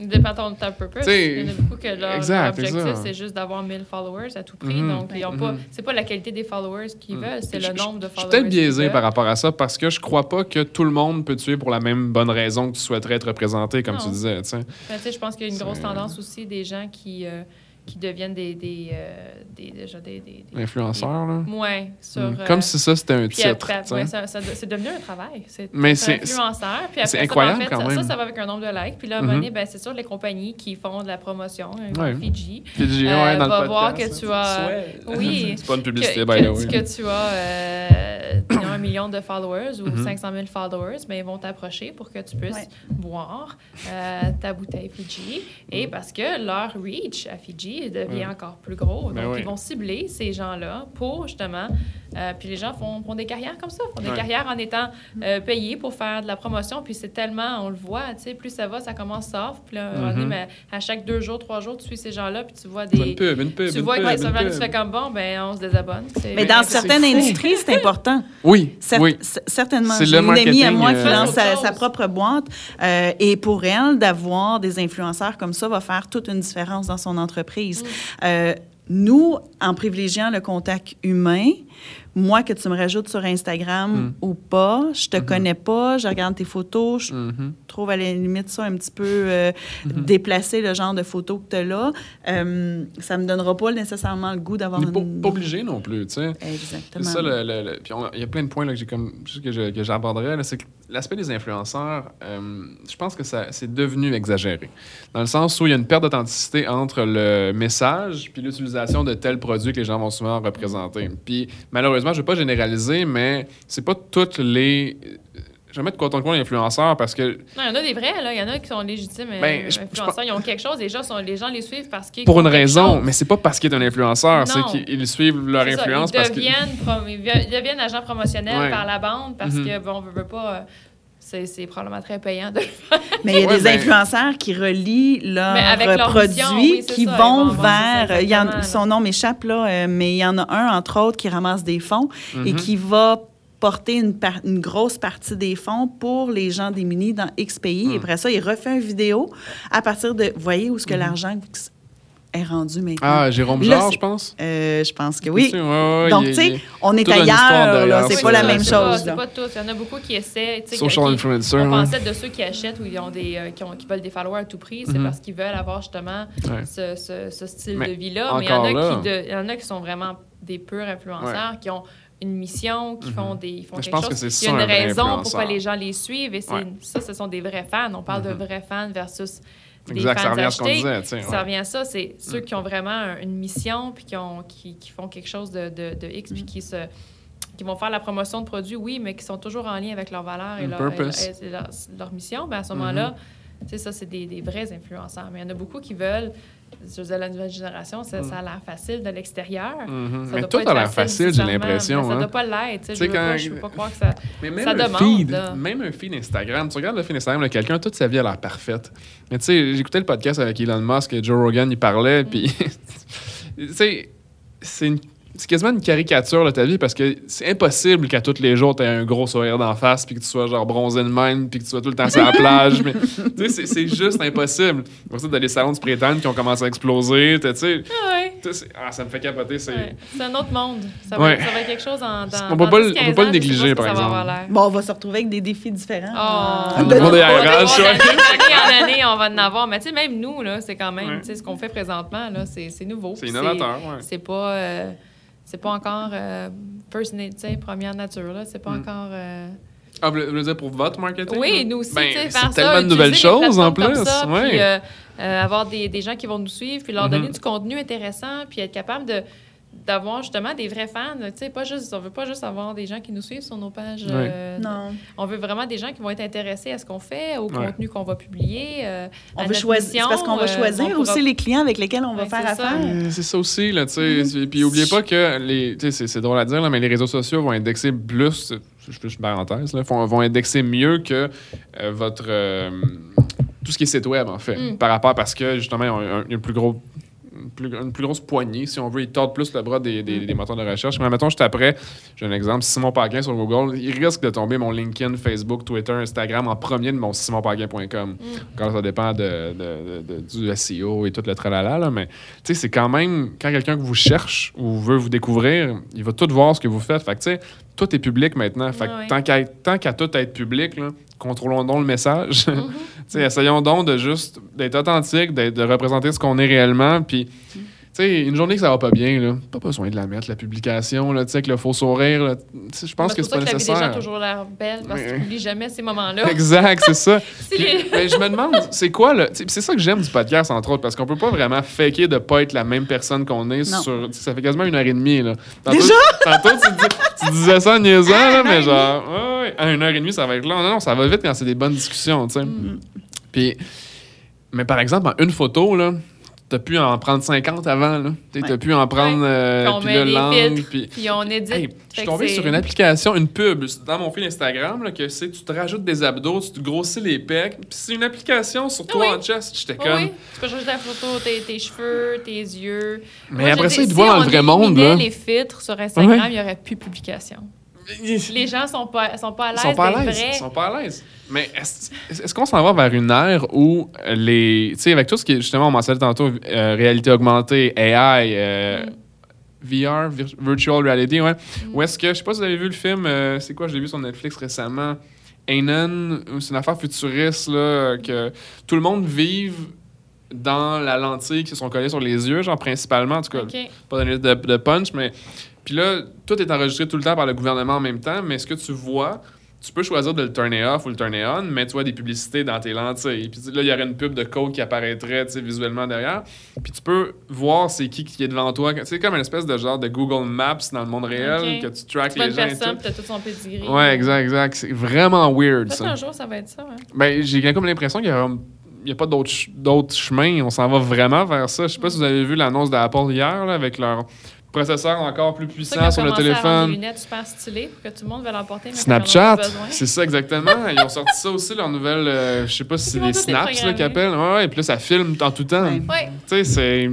Dépend de ton purpose. T'sais, Il y en a beaucoup que leur exact, objectif, c'est juste d'avoir 1000 followers à tout prix. Mhm. Donc, ils ont pas, Mhm. c'est pas la qualité des followers qu'ils veulent, c'est le nombre de Je suis followers. peut-être biaisé par rapport à ça parce que je crois pas que tout le monde peut tuer pour la même bonne raison que tu souhaiterais être représenté, comme Non. tu disais. Ben, je pense qu'il y a une grosse tendance aussi des gens qui, euh, qui deviennent des, des, euh, des, déjà des, des, des- Influenceur, là. Ouais, sur. Mm. euh, Comme si ça, c'était un puis titre. ouais, ça, ça- c'est devenu un travail. C'est Mais c'est c'est- influenceur. Puis après c'est ça, ben, incroyable en fait, quand ça, même. Ça, ça va avec un nombre de likes. Puis là, à Mhm. donné, ben, c'est sûr, les compagnies qui font de la promotion, euh, Ouais. Fiji, Fidji, euh, ouais, dans va le voir que là. tu as. Oui. C'est pas une publicité, que, by the que, way. que tu as euh, un million de followers ou Mhm. 500 000 followers, mais ils vont t'approcher pour que tu puisses Ouais. boire euh, ta bouteille Fiji. Et parce que leur reach à Fiji devient Mhm. encore plus gros. Ben Donc, oui. ils vont cibler ces gens-là pour justement. euh, puis les gens font, font des carrières comme ça, font des Ouais. carrières en étant euh, payés pour faire de la promotion. Puis c'est tellement, on le voit, tu sais, plus ça va, ça commence soft. Puis là, donné, Mhm. mais à chaque deux jours, trois jours, tu suis ces gens-là, puis tu vois Une des. pub, une pub, Tu une vois une ça va, tu fais comme bon, ben on se désabonne. Mais dans certaines industries, c'est important. Oui, Cer- oui. Certainement. C'est J'ai une amie à moi qui euh, lance Autre sa, propre boîte. euh, et pour elle, d'avoir des influenceurs comme ça va faire toute une différence dans son entreprise. Euh, nous, en privilégiant le contact humain, moi, que tu me rajoutes sur Instagram Mm. ou pas, je te Mhm. connais pas, je regarde tes photos, je Mhm. trouve à la limite ça un petit peu euh, déplacé, le genre de photos que tu as là. Euh, ça me donnera pas nécessairement le goût d'avoir n'est pas, une... pas obligé non plus, tu sais. Exactement. C'est ça, le, le- le- puis il y a plein de points là, que j'ai comme que j'aborderais. C'est que l'aspect des influenceurs, euh, je pense que ça c'est devenu exagéré. Dans le sens où il y a une perte d'authenticité entre le message puis l'utilisation de tels produits que les gens vont souvent représenter. Puis malheureusement, je ne vais pas généraliser, mais c'est pas toutes les. Je vais mettre quoi ton coin influenceurs parce que Non, il y en a des vrais, là. Il y en a qui sont légitimes Ben, euh, je influenceurs. Ils ont quelque chose. Les gens, sont, les gens les suivent parce qu'ils. pour une raison, chose. mais c'est pas parce qu'il est un influenceur, c'est qu'ils suivent leur ça, influence ils parce que. deviennent, ils vi- deviennent agents promotionnels Ouais. par la bande parce Mhm. que, bon, on veut, veut pas. euh, c'est c'est probablement très payant de le faire. Mais il y a Ouais, des ben- influenceurs qui relient leurs leur produits oui, qui ça, vont ça, vers. il y en- son nom m'échappe, là, euh, mais il y en a un, entre autres, qui ramasse des fonds et Mhm. qui va porter une, par- une grosse partie des fonds pour les gens démunis dans X pays. Et après ça, il refait une vidéo à partir de. Vous voyez où est-ce que Mhm. l'argent est rendu maintenant? Ah, Jérôme Là, Jarre, je pense? Euh, je pense que oui. Ouais, ouais, Donc, tu sais, on est ailleurs, là. C'est pas la même chose. C'est pas tous. Il y en a beaucoup qui essaient. Social qui- influencer. On ouais. pensait de ceux qui achètent ou ils ont des, euh, qui, ont- qui veulent des followers à tout prix, c'est Mhm. parce qu'ils veulent avoir justement Ouais. ce, ce- ce style Mais de vie-là. Mais il y, en a là- qui de- il y en a qui sont vraiment des purs influenceurs, qui ont une mission, qui Mhm. font des ils font je quelque pense que chose. c'est Il y a une raison pourquoi les gens les suivent et Ouais. ça, ce sont des vrais fans. On parle Mhm. de vrais fans versus Exact, ça revient à ce qu'on disait. Ça ouais. revient à ça, c'est ceux Mm. qui ont vraiment un- une mission puis qui, ont, qui, qui font quelque chose de, de, de X puis qui se qui vont faire la promotion de produits, oui, mais qui sont toujours en lien avec leurs valeurs et leur, et- et leur, leur mission. Ben à ce moment-là, tu sais, ça, c'est des, des vrais influenceurs. Mais il y en a beaucoup qui veulent, je veux dire, la nouvelle génération, ça, Mm. ça a l'air facile de l'extérieur. Mais doit tout a l'air facile, j'ai l'impression. Ça hein. doit pas l'être. tu sais, Tu Je veux pas, quand- veux pas croire que ça... Mais même Ça demande, feed, là. même un feed Instagram, tu regardes le feed Instagram de quelqu'un, toute sa vie a l'air parfaite. Mais tu sais, j'écoutais le podcast avec Elon Musk et Joe Rogan, il parlait, puis tu sais, c'est une- c'est quasiment une caricature de ta vie parce que c'est impossible qu'à tous les jours, tu aies un gros sourire d'en face, puis que tu sois genre bronzé de même, puis que tu sois tout le temps sur la plage. Mais tu sais, c'est- juste impossible. Pour ça, t'as des salons de spray-tan qui ont commencé à exploser. Tu sais, Ah ouais. ah, ça me fait capoter. C'est Ouais. Un autre monde. Ça va, Ouais. ça va être quelque chose en, dans, On peut pas le- 10, on peut 15 pas le négliger, par exemple. Bon, on va se retrouver avec des défis différents. Oh, Le monde des RH, ouais. D'année en année, on va en avoir. Mais tu sais, même nous, là, c'est quand même, Ouais. tu sais, ce qu'on fait présentement, là, c'est c'est nouveau. c'est innovateur. ouais. C'est pas, euh, c'est pas encore euh, first na- tu sais, première nature, là. C'est pas Mm. encore. euh, Ah, vous voulez dire pour votre marketing? Oui, nous aussi, Ben, tu sais, c'est faire ça. tellement de nouvelles choses en plus. comme ça, ouais. Puis euh, avoir des, des gens qui vont nous suivre, puis leur donner Mhm. du contenu intéressant, puis être capable de d'avoir justement des vrais fans. Tu sais, pas juste, on veut pas juste avoir des gens qui nous suivent sur nos pages. Ouais. euh, Non. On veut vraiment des gens qui vont être intéressés à ce qu'on fait, au Ouais. contenu qu'on va publier. euh, On à veut notre choisir. parce qu'on va euh, choisir on pourra- aussi les clients avec lesquels on va Ouais, faire affaire. C'est ça aussi, là, tu sais. C'est- Puis oubliez pas que les. Tu sais, c'est- c'est drôle à dire, là, mais les réseaux sociaux vont indexer plus. Je fais une parenthèse, là, vont, vont indexer mieux que euh, votre. euh, tout ce qui est site web, en fait. Mm. Par rapport parce que, justement, ils ont un, un plus gros. Une plus, une plus grosse poignée, si on veut. Ils tordent plus le bras des, des, des moteurs de recherche. Mais mettons, juste après, j'ai un exemple, Simon Paquin sur Google, il risque de tomber mon LinkedIn, Facebook, Twitter, Instagram en premier de mon simonpaquin.com. Quand ça dépend de, de- de- de- du SEO et tout le tralala, là, mais tu sais, c'est quand même, quand quelqu'un que vous cherche ou veut vous découvrir, il va tout voir ce que vous faites. Fait que, tu sais, tout est public maintenant. Fait que Ouais, tant qu'à tant tout être public, là, contrôlons donc le message. Mhm. Essayons donc de juste d'être authentique, de représenter ce qu'on est réellement. Puis, sais, une journée que ça va pas bien, là, pas besoin de la mettre, la publication, là, tu sais, avec le faux sourire, là, je pense que c'est pas que nécessaire. toujours l'air belle, parce que Mais- tu jamais ces moments-là. Exact, c'est ça. Mais je me demande, c'est quoi sais, C'est ça que j'aime du podcast, entre autres, parce qu'on peut pas vraiment faker de pas être la même personne qu'on est Non. sur. Ça fait quasiment une heure et demie, là. Tantôt, Déjà? Tantôt, tu, dis- tu disais ça en niaisant, Ah, là, mais et genre, ouais, ouais, à une heure et demie, ça va être long. Non, non, ça va vite quand c'est des bonnes discussions, tu sais. Mm. Puis, mais par exemple, en une photo, là, t'as pu en prendre 50 avant, là. T'as Ouais. pu en prendre. Ouais. euh, Puis on met l'angle, filtres, puis. puis on édite. Hey, je suis tombé sur une application, une pub dans mon fil Instagram, là, que c'est tu te rajoutes des abdos, tu te grossis les pecs, puis c'est une application sur toi Oui. en chest. J'étais Oui, comme. oui. Tu peux changer ta photo, tes, tes cheveux, tes yeux. Mais Moi, après ça, ils te si voient dans le vrai monde, là. les filtres sur Instagram, Ouais. il n'y aurait plus de publication. Les gens sont pas, sont pas à l'aise sont pas à d'être l'aise. vrais. Ils sont pas à l'aise. Mais est-ce est-ce qu'on s'en va vers une ère où les. Tu sais, avec tout ce qui est justement, on mentionnait tantôt, euh, réalité augmentée, AI, euh, Mm. VR, vir- Virtual Reality, ouais. Mm. Ou est-ce que, je sais pas si vous avez vu le film, euh, c'est quoi, je l'ai vu sur Netflix récemment, Anon, c'est une affaire futuriste, là, que tout le monde vive dans la lentille qui se sont collées sur les yeux, genre principalement, en tout cas, OK. pas donner de, de punch, mais. Puis là, tout est enregistré tout le temps par le gouvernement en même temps, mais ce que tu vois, tu peux choisir de le turner off ou le turner on, mais tu vois des publicités dans tes lentilles. Puis là, il y aurait une pub de code qui apparaîtrait tu visuellement derrière. Puis tu peux voir c'est qui qui est devant toi. C'est comme une espèce de genre de Google Maps dans le monde réel, que tu pas les gens et personne, tout. puis t'as tout son pedigree. Ouais, exact, exact. C'est vraiment weird, ça. un jour, ça va être ça. hein. Ben, j'ai comme l'impression qu'il y a, il y a pas d'autres ch- chemins. On s'en va vraiment vers ça. Je sais pas si vous avez vu l'annonce d'Apple hier, là, avec leur processeur encore plus puissant sur le téléphone. des lunettes super stylées pour que tout le monde va l'emporter. mais quand on en a Snapchat, c'est ça exactement. Ils ont sorti ça aussi, leur nouvelle, euh, je sais pas si c'est des snaps qu'ils appellent. Ouais, ouais, puis là, ça filme en tout temps. Ouais. Tu sais, c'est.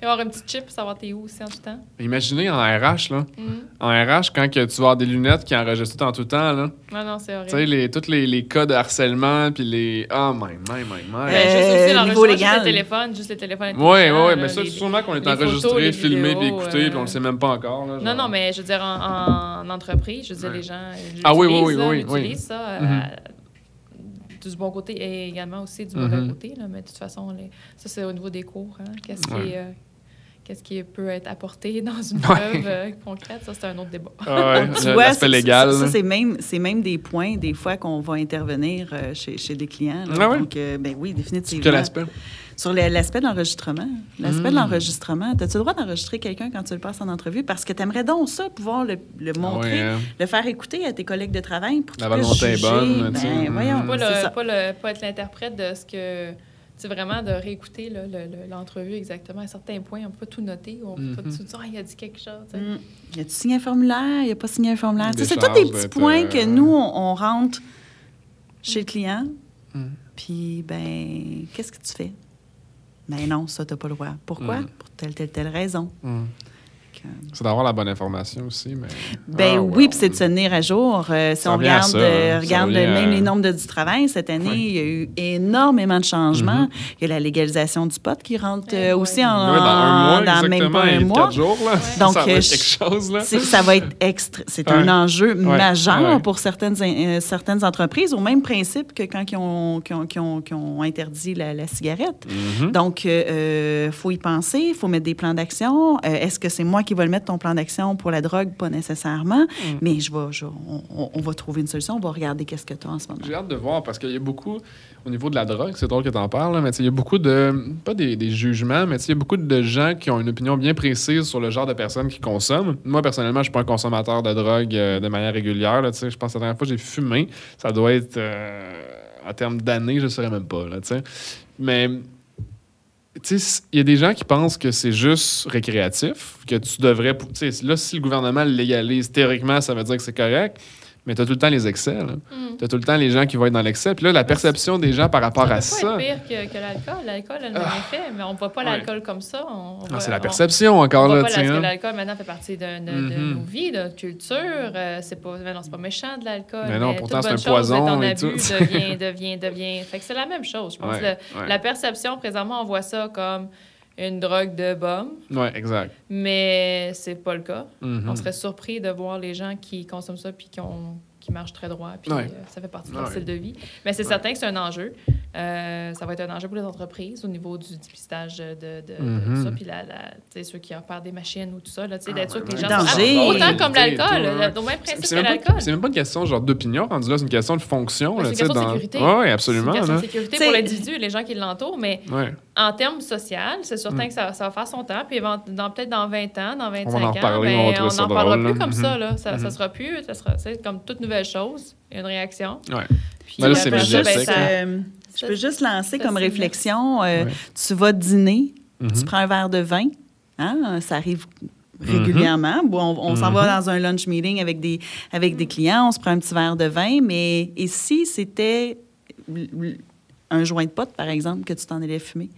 Il va y avoir un petit chip pour savoir t'es où aussi en tout temps. Imaginez en RH, là. Mhm. En RH, quand que tu vas avoir des lunettes qui enregistrent tout en tout temps, là. Non, non, c'est Tu sais, horrible. les, tous les, les cas de harcèlement, puis les. Oh, my, my, my, my. Ben, Euh, juste aussi l'enregistrement, juste le téléphone, juste le téléphone. Ouais, ouais, intelligent, ouais, là, mais ça, les- sûrement qu'on est les photos, enregistré, les filmé, puis écouté, euh, puis on le sait même pas encore. Là, Non, genre. non, mais je veux dire, en, en entreprise, je veux dire, Ouais. les gens Ah oui, oui, oui, là, oui, oui. ça. euh, Mhm. du bon côté et également aussi du mauvais Mhm. côté. Là, mais de toute façon, les- ça, c'est au niveau des cours. hein. Qu'est-ce qui, Ouais. est, euh, qu'est-ce qui peut être apporté dans une Ouais. preuve euh, concrète? Ça, c'est un autre débat. Ah ouais, Tu le- vois, l'aspect c'est- légal. Ça, c'est même, c'est même des points, des fois, qu'on va intervenir euh, chez, chez des clients. là. Ah ouais? Donc, euh, ben oui, Sur définitivement. quel aspect? Sur le- l'aspect de l'enregistrement. L'aspect de l'enregistrement. As-tu le droit d'enregistrer quelqu'un quand tu le passes en entrevue? Parce que tu aimerais donc ça, pouvoir le, le montrer, Ouais, hein. le faire écouter à tes collègues de travail pour qu'ils La puissent volonté est juger. bonne, tu sais. Ben, Mm. voyons, Pas, le, ça. pas, le, pas être l'interprète de ce que. C'est vraiment de réécouter là, le- le- l'entrevue exactement. À certains points, on peut pas tout noter. On peut pas Mhm. tout dire, ah, il a dit quelque chose. sais. Mm. A-tu signé un formulaire? Y a pas signé un formulaire? C'est tous des petits points euh, que nous, on, on rentre chez le client. Mm. Puis, ben, qu'est-ce que tu fais? Ben non, ça, t'as pas le droit. Pourquoi? Mm. Pour telle, telle, telle raison. Que- C'est d'avoir la bonne information aussi, mais... Ben Ah, oui, puis c'est de se tenir à jour. Euh, si Ça on regarde, ça, euh, hein. Ça regarde revient même à- les nombres de du travail, cette année, il y a eu énormément de changements. Mhm. Il y a la légalisation du pot qui rentre Eh euh, aussi en, dans un mois, dans même exactement, pas un et mois. quatre jours, là. Ouais. Donc, ça va euh, être je- quelque chose, là. C'est- Ça va être extra. C'est un enjeu majeur pour certaines, euh, certaines entreprises, au même principe que quand ils ont, qu'ils ont- qu'ils ont- qu'ils ont interdit la, la cigarette. Mhm. Donc, il faut y penser, il faut mettre des plans d'action. Euh, Est-ce que c'est moi qui vais le mettre, ton plan d'action pour la drogue? Pas nécessairement. Mm. Mais je vais, je- on, va trouver une solution. On va regarder qu'est-ce que tu as en ce moment. J'ai hâte de voir parce qu'il y a beaucoup, au niveau de la drogue, c'est drôle que tu en parles, là, mais il y a beaucoup de, pas des, des jugements, mais il y a beaucoup de gens qui ont une opinion bien précise sur le genre de personnes qui consomment. Moi, personnellement, je suis pas un consommateur de drogue euh, de manière régulière. Là, tu sais. je pense que la dernière fois que j'ai fumé, ça doit être, euh, en termes d'années, je ne saurais même pas. Là, tu sais. mais il y a des gens qui pensent que c'est juste récréatif, que tu devrais. Tu là, si le gouvernement légalise, théoriquement, ça veut dire que c'est correct, mais tu as tout le temps les excès. Mm. Tu as tout le temps les gens qui vont être dans l'excès. Puis là, la perception des gens par rapport à ça ça. peut pas être pire que, que l'alcool. L'alcool a le même Ah. effet, mais on ne voit pas Ouais. l'alcool comme ça. On, on Ah, voit- c'est la on- perception On encore voit là, pas parce que hein. l'alcool maintenant fait partie de, de- de Mhm. nos vies, de notre culture. Euh, c'est pas, mais non, c'est pas méchant de l'alcool. Mais non, pourtant, c'est bonne un chose poison et abus tout. devient, devient, devient. Fait que c'est la même chose. Je pense Ouais, Le- ouais. la perception présentement, on voit ça comme une drogue de bum, Ouais, exact. mais c'est pas le cas. Mhm. On serait surpris de voir les gens qui consomment ça puis qui, ont, qui marchent très droit. Puis Ouais. euh, ça fait partie de leur Ouais. style de vie. Mais c'est Ouais. certain que c'est un enjeu. Euh, ça va être un enjeu pour les entreprises au niveau du dépistage de, de, de Mhm. tout ça. Puis la, la, tu sais, ceux qui opèrent des machines ou tout ça, là, tu sais, d'être Ah, sûr que ouais, les gens Danger. sont autant comme l'alcool, au même C'est principe c'est que même, l'alcool. pas- c'est même pas une question genre d'opinion rendu là, c'est une question de fonction. Ouais, là, c'est une question de sécurité. Ouais, ouais, C'est absolument. une question de sécurité T'sais- pour l'individu et les gens qui l'entourent, mais Ouais. En termes social, c'est certain Mm. que ça, ça va faire son temps. Puis dans, peut-être dans 20 ans, dans 25 en ans, reparler, ben, on on n'en parlera drôle, plus là. comme ça. Là. Ça, ça Mhm. sera plus, ça sera c'est comme toute nouvelle chose, il y a une réaction. Ben là, après c'est ben, euh, je peux juste lancer ça, comme réflexion. euh, Ouais. Tu vas dîner, Mhm. tu prends un verre de vin. Hein, ça arrive régulièrement. Bon, on on s'en va Mhm. dans un lunch meeting avec des, avec des clients, on se prend un petit verre de vin, mais et si c'était un joint de pote, par exemple, que tu t'en allais fumer?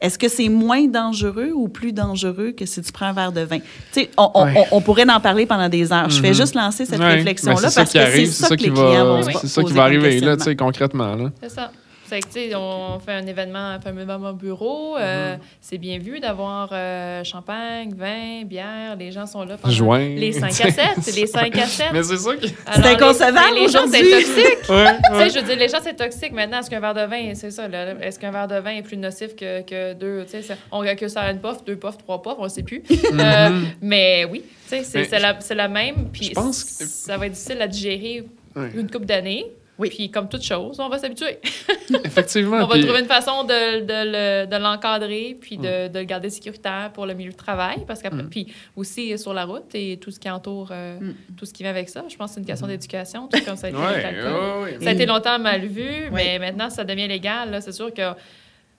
Est-ce que c'est moins dangereux ou plus dangereux que si tu prends un verre de vin? Tu sais, on, on- Ouais. on- on pourrait en parler pendant des heures. Je fais Mhm. juste lancer cette Ouais. Ben, réflexion-là ça parce qui que c'est ça, que qui les clients vont va, se c'est poser ça qui comme va arriver là, questionnement. tu sais, concrètement là. C'est ça. C'est que, tu sais, on fait un événement, on fait un événement au bureau. euh, C'est bien vu d'avoir euh, champagne, vin, bière. Les gens sont là pendant Joint. les 5 à 7. C'est les 5 à 7. Mais c'est ça qui. Inconcevable Les gens, c'est toxique. Ouais, Tu sais, ouais. je veux dire, les gens, c'est toxique. Maintenant, est-ce qu'un verre de vin, c'est ça, là, est-ce qu'un verre de vin est plus nocif que, que deux, tu sais, on recule ça à une puff, deux puffs, trois puffs, on ne sait plus. Euh, Mhm. mais oui, tu sais, c'est la, c'est la même, puis je pense que- ça va être difficile à digérer Ouais. une couple d'années. Oui. Puis comme toute chose, on va s'habituer. Effectivement. on va puis- trouver une façon de, de le- de l'encadrer, puis Mm. de, le garder sécuritaire pour le milieu de travail, parce qu'après, Mm. puis aussi sur la route et tout ce qui entoure, euh, Mm. tout ce qui vient avec ça. Je pense que c'est une question d'éducation, tout comme ça a été Mm-hmm. Ouais, avec l'alcool. ouais, ouais. Ça a été longtemps mal vu, mais maintenant, ça devient légal. C'est sûr que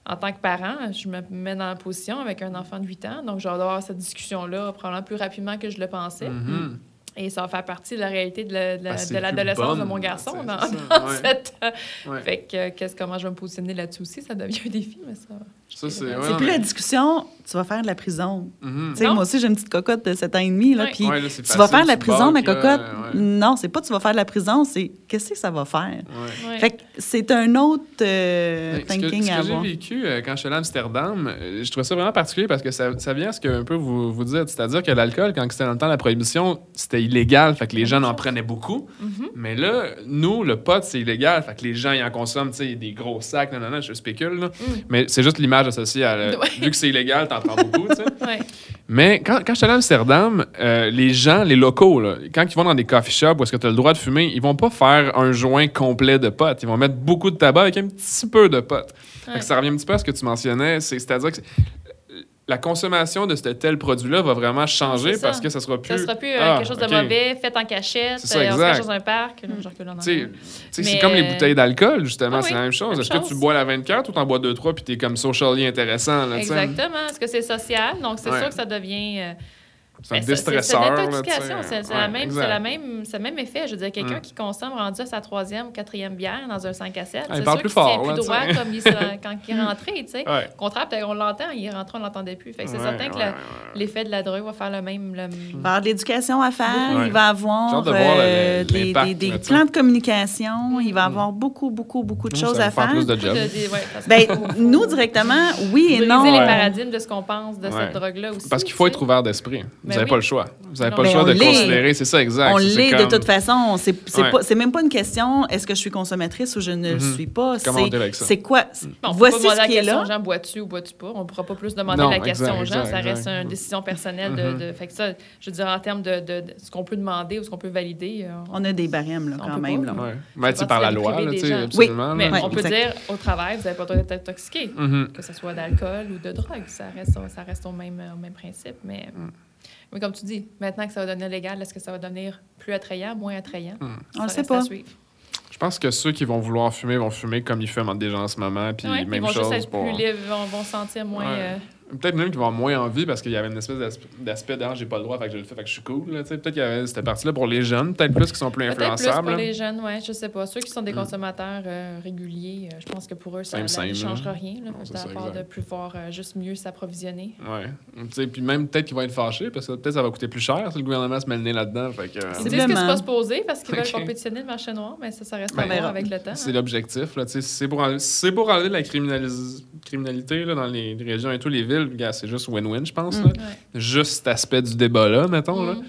en tant que parent, je me mets dans la position avec un enfant de 8 ans, donc je vais avoir cette discussion-là probablement plus rapidement que je le pensais. Mhm. Et ça va faire partie de la réalité de la- de la- Ah, de l'adolescence mon garçon. Dans, ouais. cette, euh, Ouais. Fait que euh, qu'est-ce, comment je vais me positionner là-dessus aussi, ça devient un défi, mais ça... Ça, c'est. Ouais, plus mais- la discussion, tu vas faire de la prison. Tu sais, Non. moi aussi, j'ai une petite cocotte de 7 ans et demi, là, Ouais. puis Ouais, là, c'est tu vas faire de la prison, ma cocotte? là, ouais. Non, c'est pas tu vas faire de la prison, c'est qu'est-ce que ça va faire? Ouais. Ouais. Fait que c'est un autre euh, Ben, Ce que, thinking ce que à j'ai avoir. vécu euh, quand je suis allé à Amsterdam, euh, je trouvais ça vraiment particulier parce que ça, ça vient à ce que un peu vous, vous dites. C'est-à-dire que l'alcool, quand c'était dans le temps de la prohibition, c'était illégal, fait que les gens en prenaient beaucoup. Mhm. Mais là, nous, le pot, c'est illégal, fait que les gens, ils en consomment, tu sais, des gros sacs, non, non, non, je spécule, là. Mm. Mais c'est juste l'image associée à... le- Ouais. Vu que c'est illégal, t'en prends beaucoup, tu sais. Ouais. Mais quand, quand je suis allé à Amsterdam, euh, les gens, les locaux, là, quand ils vont dans des coffee shops où est-ce que tu as le droit de fumer, ils vont pas faire un joint complet de potes. Ils vont mettre beaucoup de tabac avec un petit peu de potes. Ouais. ça revient un petit peu à ce que tu mentionnais. c'est- C'est-à-dire que la consommation de ce tel produit-là va vraiment changer parce que ça sera plus... Ça sera plus euh, Ah, quelque chose de mauvais, fait en cachette, ça, euh, on se exact. cache dans un parc. C'est comme les bouteilles d'alcool, justement, ah c'est oui, la même chose. Est-ce que tu chose. bois la 24 ou t'en bois 2-3 puis t'es comme socially intéressant? Là? Exactement. Est-ce que c'est social? Donc, c'est Ouais. sûr que ça devient... euh, C'est un Ben, ça- déstresseur. C'est la même, c'est la même, c'est le même effet. Je veux dire, quelqu'un Mm. qui consomme rendu à sa troisième ou quatrième bière dans un 5 à 7, Ah, il c'est parle sûr plus qu'il tient plus droit comme il, se- quand il est rentré, tu sais. Ouais. Au contraire, peut-être on l'entend, il est rentré, on l'entendait plus. Fait que c'est Ouais, certain que l'effet de la drogue va faire le même... le- Il va y avoir de l'éducation à faire, Ouais. il va avoir euh, des, plans de communication, il va avoir beaucoup, beaucoup, beaucoup de choses à faire Ben, qu'il faut- faut nous, directement, oui et non. les paradigmes de ce qu'on pense de cette drogue-là aussi. Parce qu'il faut être ouvert d'esprit. Vous Ben n'avez oui. pas le choix. Vous n'avez pas le Ben, choix de considérer. C'est ça, exact. On l'est de toute façon. C'est c'est Ouais. même pas une question est-ce que je suis consommatrice ou je ne le Mhm. suis pas? Comment on C'est dit avec ça? c'est quoi? Bon, on peut Voici pas demander ce la qui est question là. aux gens, bois-tu ou bois-tu pas? On ne pourra pas plus demander Non, la question exact, aux gens. exact, ça reste exact. une décision personnelle. de, de- fait que ça, je veux dire, en termes de, de- de ce qu'on peut demander ou ce qu'on peut valider, euh, On a des barèmes là, On quand même. là. Ouais. Mais tu par la loi, absolument. mais on peut dire au travail, vous n'avez pas le droit d'être intoxiqué. Mhm. Que ce soit d'alcool ou de drogue, ça reste, ça reste au, même, au même principe. Mais, Mm. Mais comme tu dis, maintenant que ça va devenir légal, est-ce que ça va devenir plus attrayant, moins attrayant? Mm. On le Ça sait pas. suivre. Je pense que ceux qui vont vouloir fumer vont fumer comme ils fument entre des gens en ce moment. Puis Ouais, même ils vont chose juste être pour... plus libres, vont, vont sentir moins. Ouais. euh, Peut-être même qu'ils vont avoir moins envie parce qu'il y avait une espèce d'aspe- d'aspect d'art, j'ai pas le droit, fait que je le fais, fait que je suis cool. là, tu sais. Peut-être qu'il y avait cette partie-là pour les jeunes, peut-être plus qui sont plus Peut-être plus influençables. pour là. les jeunes, oui, je sais pas. Ceux qui sont des Mm. consommateurs euh, réguliers, euh, je pense que pour eux, ça ne changera là. rien. Là, Non, c'est à ça, part exact. de pouvoir euh, juste mieux s'approvisionner. Ouais. Tu sais, Puis même peut-être qu'ils vont être fâchés parce que peut-être ça va coûter plus cher si le gouvernement se met le nez là-dedans. Fait que, euh, Ils disent que c'est pas supposé parce qu'ils veulent compétitionner le marché noir, mais ça, ça reste Ben, à avec le temps. C'est hein. l'objectif. là, tu sais, Si c'est pour, enlever- si c'est pour enlever la criminalis- criminalité là, dans les régions et tous les villes, gars, c'est juste win-win, je pense. Mm. là. Ouais. Juste cet aspect du débat-là, mettons. Là. Mm.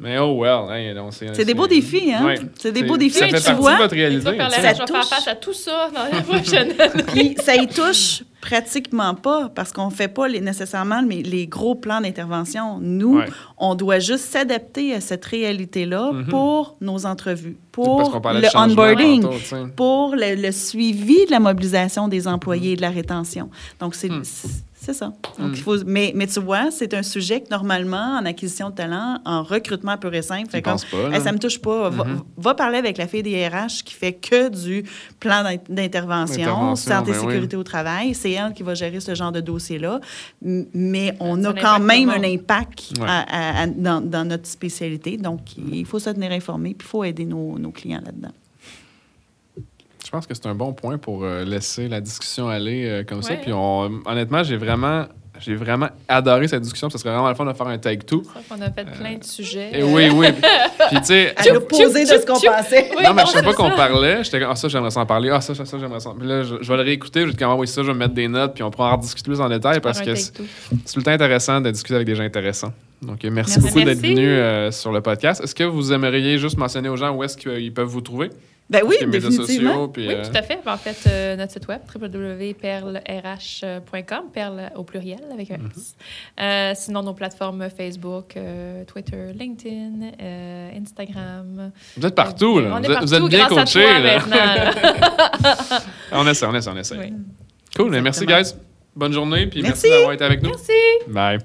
Mais oh well. C'est des beaux défis, hein? Ouais. C'est des beaux défis, Ça fait tu partie vois, de votre réalité. la Ça je vais faire touche. face à tout ça dans la prochaine. Puis ça y touche pratiquement pas parce qu'on fait pas les, nécessairement les, les gros plans d'intervention. Nous, Ouais. on doit juste s'adapter à cette réalité-là Mhm. pour nos entrevues, pour le onboarding, tantôt, pour le, le suivi de la mobilisation des employés et de la rétention. Donc, c'est Hmm. C'est- ça. Donc, il faut, mais, mais tu vois, c'est un sujet que normalement, en acquisition de talent, en recrutement pur et simple, fait comme, pas? Hey, ça me touche pas. Va, Mhm. va parler avec la fille des RH qui fait que du plan d'in- d'intervention, santé et ben oui. sécurité au travail. C'est elle qui va gérer ce genre de dossier-là. Mais on Ça a quand même un impact Ouais. à- à- à- dans, dans notre spécialité. Donc, il faut se tenir informé puis il faut aider nos, nos clients là-dedans. Je pense que c'est un bon point pour euh, laisser la discussion aller euh, comme ça. Puis on- honnêtement, j'ai vraiment, j'ai vraiment adoré cette discussion. Ça serait vraiment le fun de faire un take two. Qu'on a fait plein de sujets. Et oui, oui. Puis tu sais, À l'opposé de ce qu'on pensait. Oui, non, mais je sais pas qu'on parlait. J'étais comme, ah, ça, j'aimerais s'en parler. Ah, ça, ça, ça, j'aimerais s'en Puis là, je, je vais le réécouter. Je vais dire, ah, oui, ça, je vais mettre des notes. Puis on pourra en discuter plus en détail parce que c'est tout le temps intéressant de discuter avec des gens intéressants. Donc, euh, merci, Merci. beaucoup d'être venu euh, sur le podcast. Est-ce que vous aimeriez juste mentionner aux gens où est-ce qu'ils peuvent vous trouver? Ben oui, Les médias définitivement. sociaux. Puis, Oui, euh, tout à fait. En fait, euh, notre site web, www.perlerh.com, perle au pluriel avec un S. Euh, sinon, nos plateformes Facebook, euh, Twitter, LinkedIn, euh, Instagram. vous êtes partout, là. On Vous est êtes, partout vous êtes bien coachés, là. on essaie, on essaie, on essaie. Oui. Cool, mais merci, guys. Bonne journée, puis merci, Merci. d'avoir été avec nous. Merci. Bye.